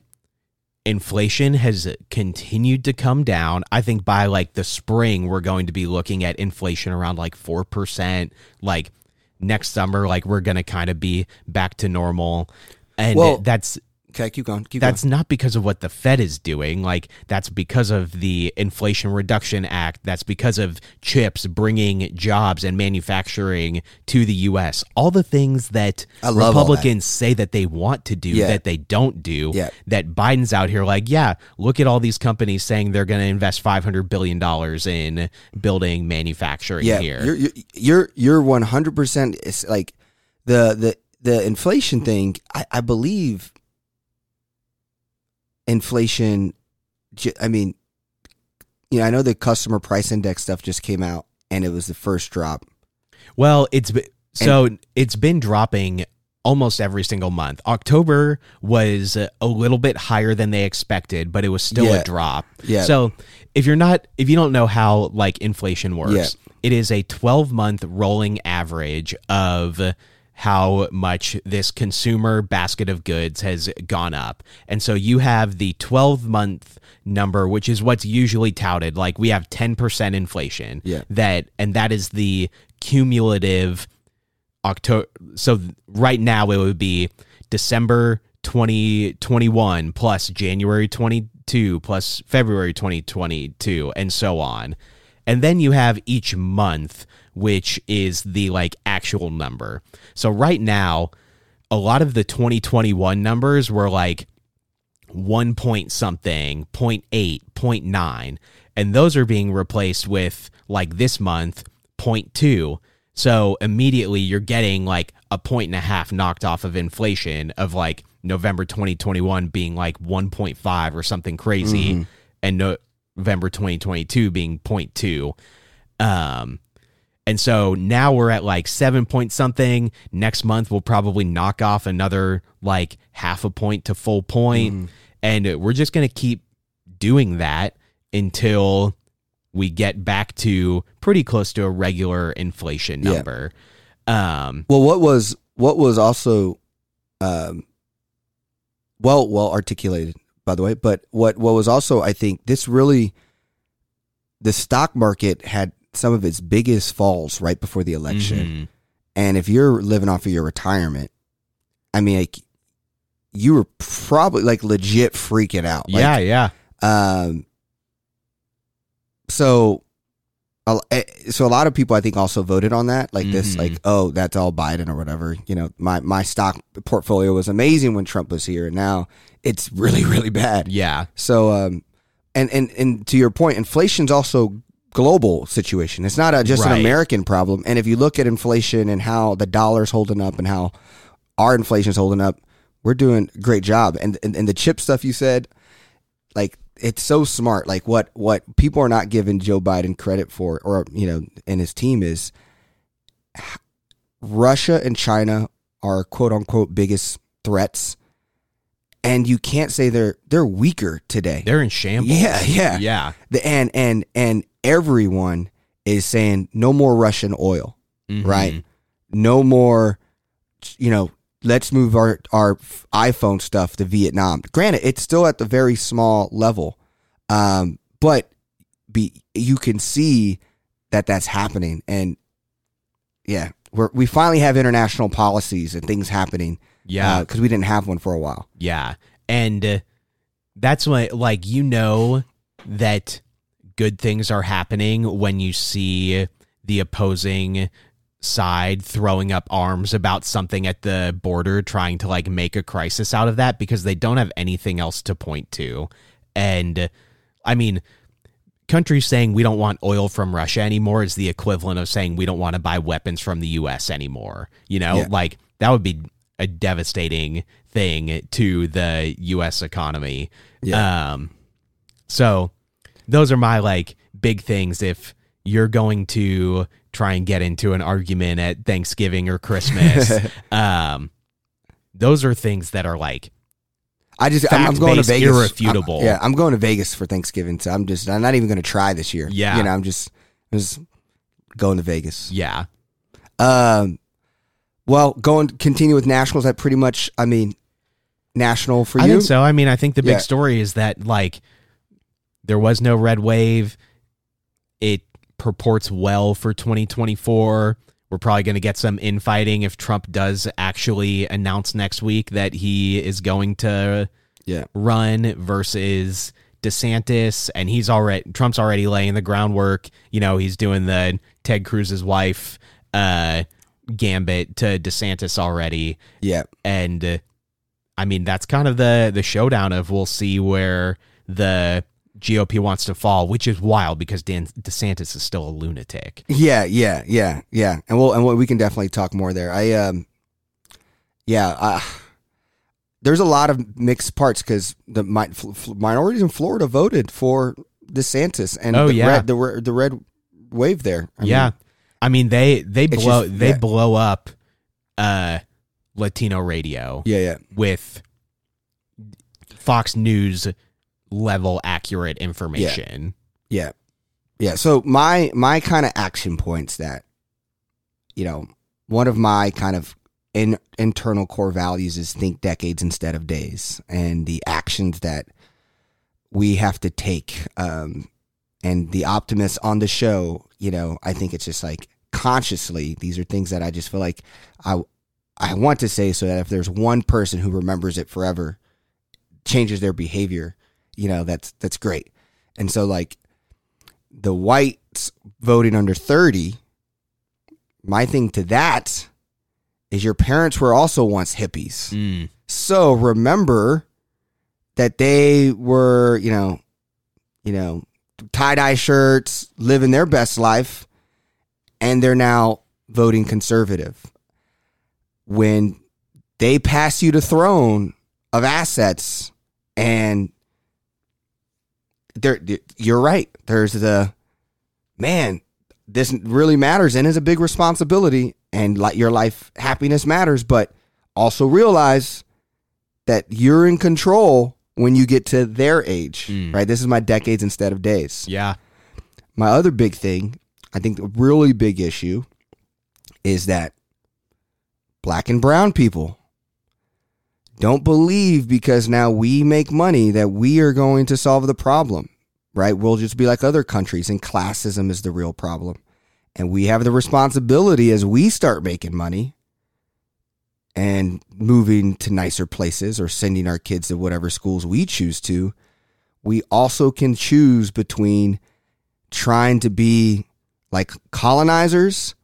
inflation has continued to come down. I think by like the spring, we're going to be looking at inflation around like 4%. Like next summer, like we're going to kind of be back to normal. And Well, that's Okay, keep going. Keep that's going. not because of what the Fed is doing. Like that's because of the Inflation Reduction Act. That's because of chips bringing jobs and manufacturing to the U.S. All the things that all that. Republicans say that they want to do Yeah. that they don't do. Yeah. That Biden's out here like, yeah, look at all these companies saying they're going to invest five hundred billion dollars in building manufacturing yeah, here. you're you're you're you're one hundred percent. It's like the the the inflation thing. I, I believe inflation. I mean, you know, I know the customer price index stuff just came out, and it was the first drop. Well, it's be- so it's been dropping almost every single month. October was a little bit higher than they expected, but it was still Yeah. a drop. Yeah. So if you're not if you don't know how like inflation works, Yeah. it is a 12 month rolling average of how much this consumer basket of goods has gone up. And so you have the 12 month number which is what's usually touted like we have 10% inflation Yeah. that and that is the cumulative October. So right now it would be December 2021 plus January 22 plus February 2022 and so on. And then you have each month, which is the like actual number. So right now, a lot of the 2021 numbers were like one point something, point eight, point nine, and those are being replaced with like this month, point two. So immediately you're getting like a point and a half knocked off of inflation of like November 2021 being like 1.5 or something crazy, and no, November 2022 being 0.2. Um, and so now we're at like seven point something. Next month we'll probably knock off another like half a point to full point. And we're just going to keep doing that until we get back to pretty close to a regular inflation Yeah. number. Um, Well, what was what was also, um, well well articulated by the way, but what what was also I think this really, the stock market had some of its biggest falls right before the election, mhm. and if you're living off of your retirement, I mean, like, you were probably like legit freaking out. Like, yeah, yeah. um. So, a- eh, so a lot of people I think also voted on that, like this, Mhm. like oh that's all Biden or whatever. You know, my my stock portfolio was amazing when Trump was here, and now it's really really bad. Yeah. So, um, and and and to your point, inflation's also global situation. It's not a, just Right. an American problem. And if you look at inflation and how the dollar's holding up and how our inflation's holding up, we're doing a great job. And and, and the chip stuff you said, like it's so smart. Like what what people are not giving Joe Biden credit for, or you know, and his team is Russia and China are quote unquote biggest threats. And you can't say they're they're weaker today. They're in shambles. Yeah, yeah. Yeah. The, and and and everyone is saying no more Russian oil, Mhm. right? No more, you know. Let's move our our iPhone stuff to Vietnam. Granted, it's still at the very small level, um, but be you can see that that's happening, and yeah, we're, we finally have international policies and things happening. Yeah. because we didn't have one for a while. Yeah. And uh, that's why, like, you know that good things are happening when you see the opposing side throwing up arms about something at the border, trying to, like, make a crisis out of that because they don't have anything else to point to. And, I mean, countries saying we don't want oil from Russia anymore is the equivalent of saying we don't want to buy weapons from the US anymore. You know, Yeah. like that would be a devastating thing to the US economy. Yeah. Um so those are my like big things if you're going to try and get into an argument at Thanksgiving or Christmas. um those are things that are like I just I'm, I'm going to Vegas. irrefutable. I'm- yeah, I'm going to Vegas for Thanksgiving, so I'm just I'm not even going to try this year. Yeah. you know, I'm just just going to Vegas. yeah. Um, well, going continue with nationals. That pretty much, I mean, national for I you. think so. I mean, I think the big Yeah. story is that like there was no red wave. It purports well for 2024. We're probably going to get some infighting if Trump does actually announce next week that he is going to Yeah, run versus DeSantis and he's already Trump's already laying the groundwork. You know, he's doing the Ted Cruz's wife uh gambit to DeSantis already yeah, and uh, I mean that's kind of the the showdown of we'll see where the GOP wants to fall, which is wild because Dan DeSantis is still a lunatic. yeah, yeah, yeah, yeah. And we'll and we'll, we can definitely talk more there. I um, yeah, uh, there's a lot of mixed parts because the fl- minorities in Florida voted for DeSantis and Oh, the yeah. red, the the red wave there. I yeah, mean, I mean they they It's blow just- they yeah. blow up uh Latino radio yeah, yeah. with Fox News level accurate information. Yeah. Yeah. So my my kind of action points that you know, one of my kind of in, internal core values is think decades instead of days and the actions that we have to take um and the optimists on the show, you know, I think it's just like consciously these are things that I just feel like I I want to say so that if there's one person who remembers it forever changes their behavior, you know, that's that's great. And so like the whites voting under 30, my thing to that is your parents were also once hippies. Mm. So remember that they were, you know, you know, tie-dye shirts, living their best life, and they're now voting conservative. When they pass you the throne of assets and you're right. There's the man, this really matters and is a big responsibility and like your life happiness matters, but also realize that you're in control when you get to their age, Mm. right? This is my decades instead of days. Yeah. My other big thing, I think the really big issue is that black and brown people don't believe because now we make money that we are going to solve the problem, right? We'll just be like other countries and classism is the real problem. And we have the responsibility as we start making money and moving to nicer places or sending our kids to whatever schools we choose to. We also can choose between trying to be like colonizers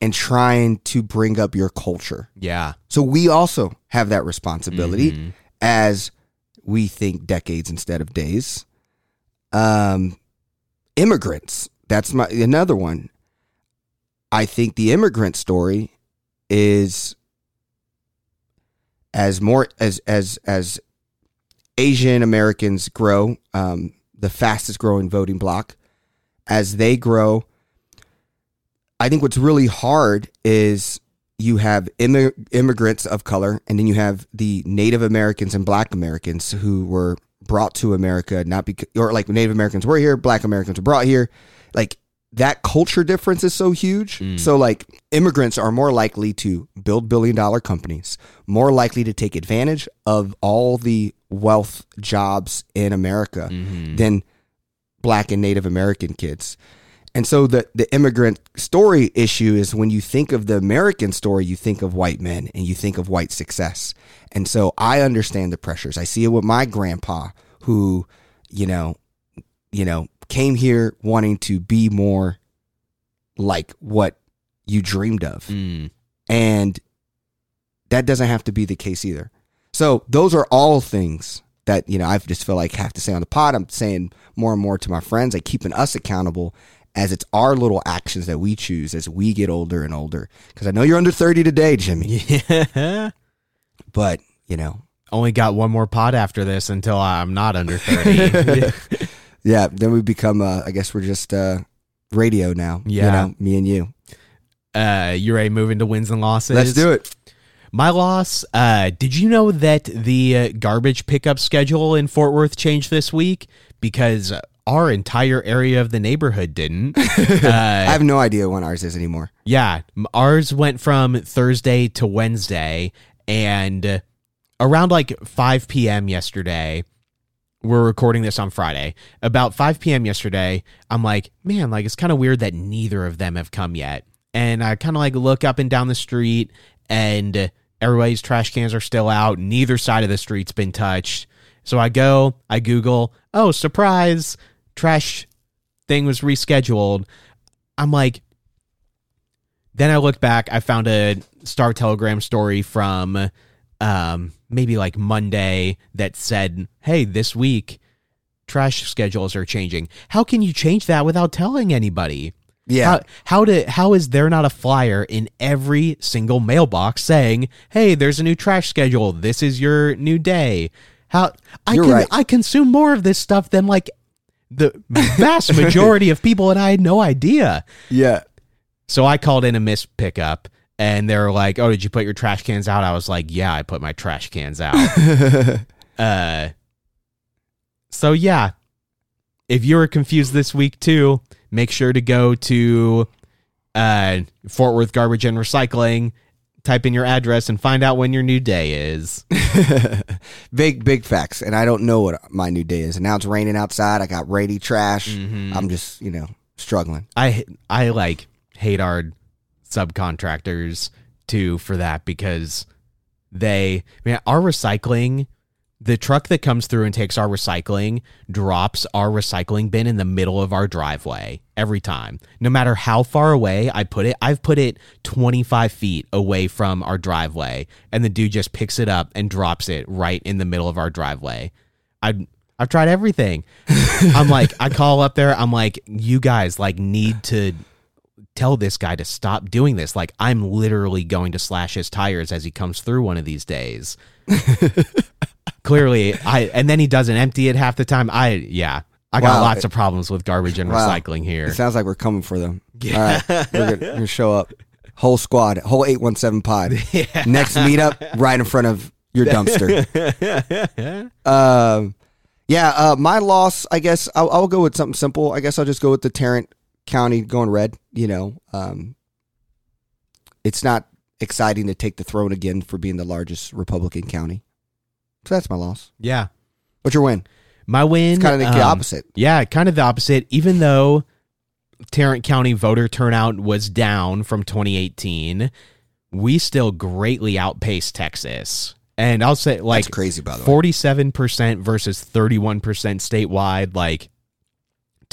and trying to bring up your culture. Yeah. So we also have that responsibility Mhm. as we think decades instead of days. Um, immigrants. That's my another one. I think the immigrant story is as more as as as Asian Americans grow, um, the fastest growing voting bloc, as they grow. I think what's really hard is you have immi- immigrants of color, and then you have the Native Americans and Black Americans who were brought to America, not because, or like Native Americans were here, Black Americans were brought here. Like that culture difference is so huge. Mm. So, like, immigrants are more likely to build billion dollar companies, more likely to take advantage of all the wealth jobs in America Mhm. than black and Native American kids. And so the the immigrant story issue is when you think of the American story, you think of white men and you think of white success. And so I understand the pressures. I see it with my grandpa who, you know, you know, came here wanting to be more like what you dreamed of. Mm. And that doesn't have to be the case either. So those are all things that you know I just feel like have to say on the pod. I'm saying more and more to my friends, like keeping us accountable as it's our little actions that we choose as we get older and older. Because I know you're under 30 today, Jimmy, Yeah. but you know, Only got one more pod after this until I'm not under 30. yeah. Then we become, uh, I guess we're just uh, radio now. you Yeah. know, me and you. uh, you ready Moving to wins and losses? Let's do it. My loss. Uh, did you know that the uh, garbage pickup schedule in Fort Worth changed this week because our entire area of the neighborhood didn't? I uh, have no idea when ours is anymore. yeah, ours went from Thursday to Wednesday, and around like 5 p.m. yesterday. We're recording this on Friday. About 5 p.m. yesterday, I'm like, man, like it's kind of weird that neither of them have come yet. And I kind of like look up and down the street, and everybody's trash cans are still out. Neither side of the street's been touched. So I go, I Google, oh, surprise, trash thing was rescheduled. I'm like, then I look back, I found a Star Telegram story from um, maybe like Monday that said, hey, this week trash schedules are changing. How can you change that without telling anybody? Yeah. How, how to how is there not a flyer in every single mailbox saying, "Hey, there's a new trash schedule. This is your new day." How I You're can right. I consume more of this stuff than like the vast majority of people and I had no idea. yeah. So I called in a missed pickup and they're like, "Oh, did you put your trash cans out?" I was like, "Yeah, I put my trash cans out." uh So yeah. If you were confused this week too, make sure to go to uh Fort Worth Garbage and Recycling, type in your address and find out when your new day is. big, big facts. And I don't know what my new day is. And now it's raining outside. I got rainy trash. I'm just, you know, struggling. I I like hate our subcontractors too for that because they man our recycling the truck that comes through and takes our recycling drops our recycling bin in the middle of our driveway every time no matter how far away i put it i've put it 25 feet away from our driveway and the dude just picks it up and drops it right in the middle of our driveway i I've tried everything. I'm like, I call up there. I'm like, you guys like need to tell this guy to stop doing this. Like, I'm literally going to slash his tires as he comes through one of these days. Clearly, I and then he doesn't empty it half the time. I yeah, I got Wow. lots of problems with garbage and Wow. recycling here. It sounds like we're coming for them. All right. We're gonna, we're gonna show up. Whole squad, whole 817 pod. Next meetup, right in front of your dumpster. um, yeah, uh, my loss, I guess I'll, I'll go with something simple. I guess I'll just go with the Tarrant County going red. You know, um, it's not exciting to take the throne again for being the largest Republican county. So that's my loss. yeah, What's your win? my win. It's kind of the um, opposite. Yeah, kind of the opposite. Even though Tarrant County voter turnout was down from 2018, we still greatly outpaced Texas. And I'll say, like, That's crazy, by the way. 47% versus 31% statewide. Like,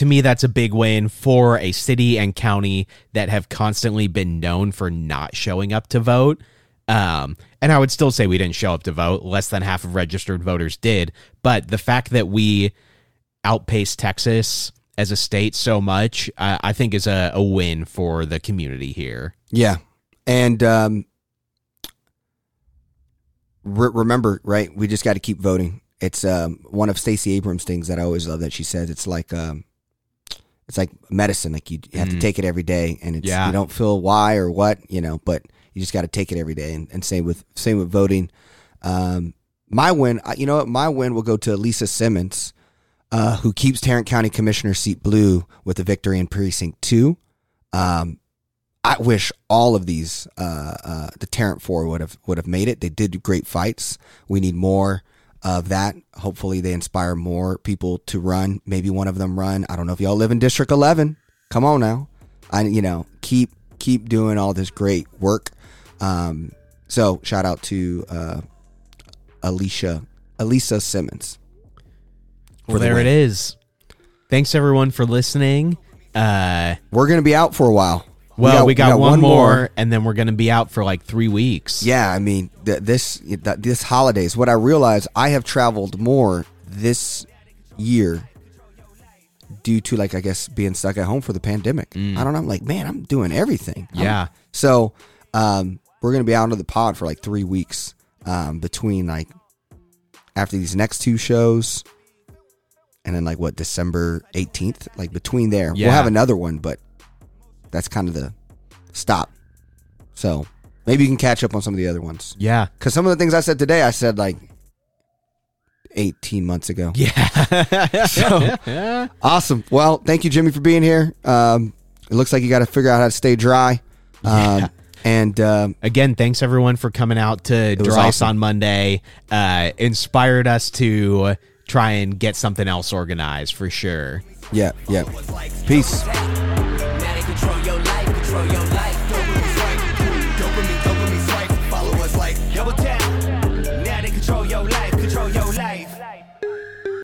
to me, that's a big win for a city and county that have constantly been known for not showing up to vote. Um, and I would still say we didn't show up to vote. Less than half of registered voters did. But the fact that we outpaced Texas as a state so much, I, I think is a, a win for the community here. Yeah, and um, re- remember, right? We just got to keep voting. It's um, one of Stacey Abrams' things that I always love that she says. It's like um, it's like medicine. Like you, you have to take it every day, and it's Yeah. you don't feel why or what, you know, but you just got to take it every day. And, and same with same with voting. Um, my win, you know what? My win will go to Lisa Simmons, uh, who keeps Tarrant County Commissioner seat blue with a victory in precinct two. Um, I wish all of these uh, uh, the Tarrant Four would have would have made it. They did great fights. We need more of that. Hopefully, they inspire more people to run. Maybe one of them run. I don't know if y'all live in District Eleven. Come on now, I you know keep keep doing all this great work. Um, so shout out to uh, Alicia Alisa Simmons. Well, the there it is. Thanks everyone for listening. Uh, We're gonna be out for a while. Well, we got, one, more, and then we're going to be out for like three weeks. Yeah, I mean, th- this th- this holidays. What I realized, I have traveled more this year due to like I guess being stuck at home for the pandemic. I don't know. I'm like, man, I'm doing everything. I'm- Mm. Yeah. so um, we're gonna be out of the pod for like three weeks um, between like after these next two shows, and then like what December 18th. Like between there, Yeah. we'll have another one, but that's kind of the stop. So maybe you can catch up on some of the other ones. Yeah. Because some of the things I said today, I said like 18 months ago. Yeah. So awesome. Well, thank you, Jimmy, for being here. Um, it looks like you got to figure out how to stay dry. Um, Yeah. And um, Again, thanks everyone for coming out to Dry awesome. on Monday. Uh, inspired us to try and get something else organized for sure. yeah, yeah. Peace.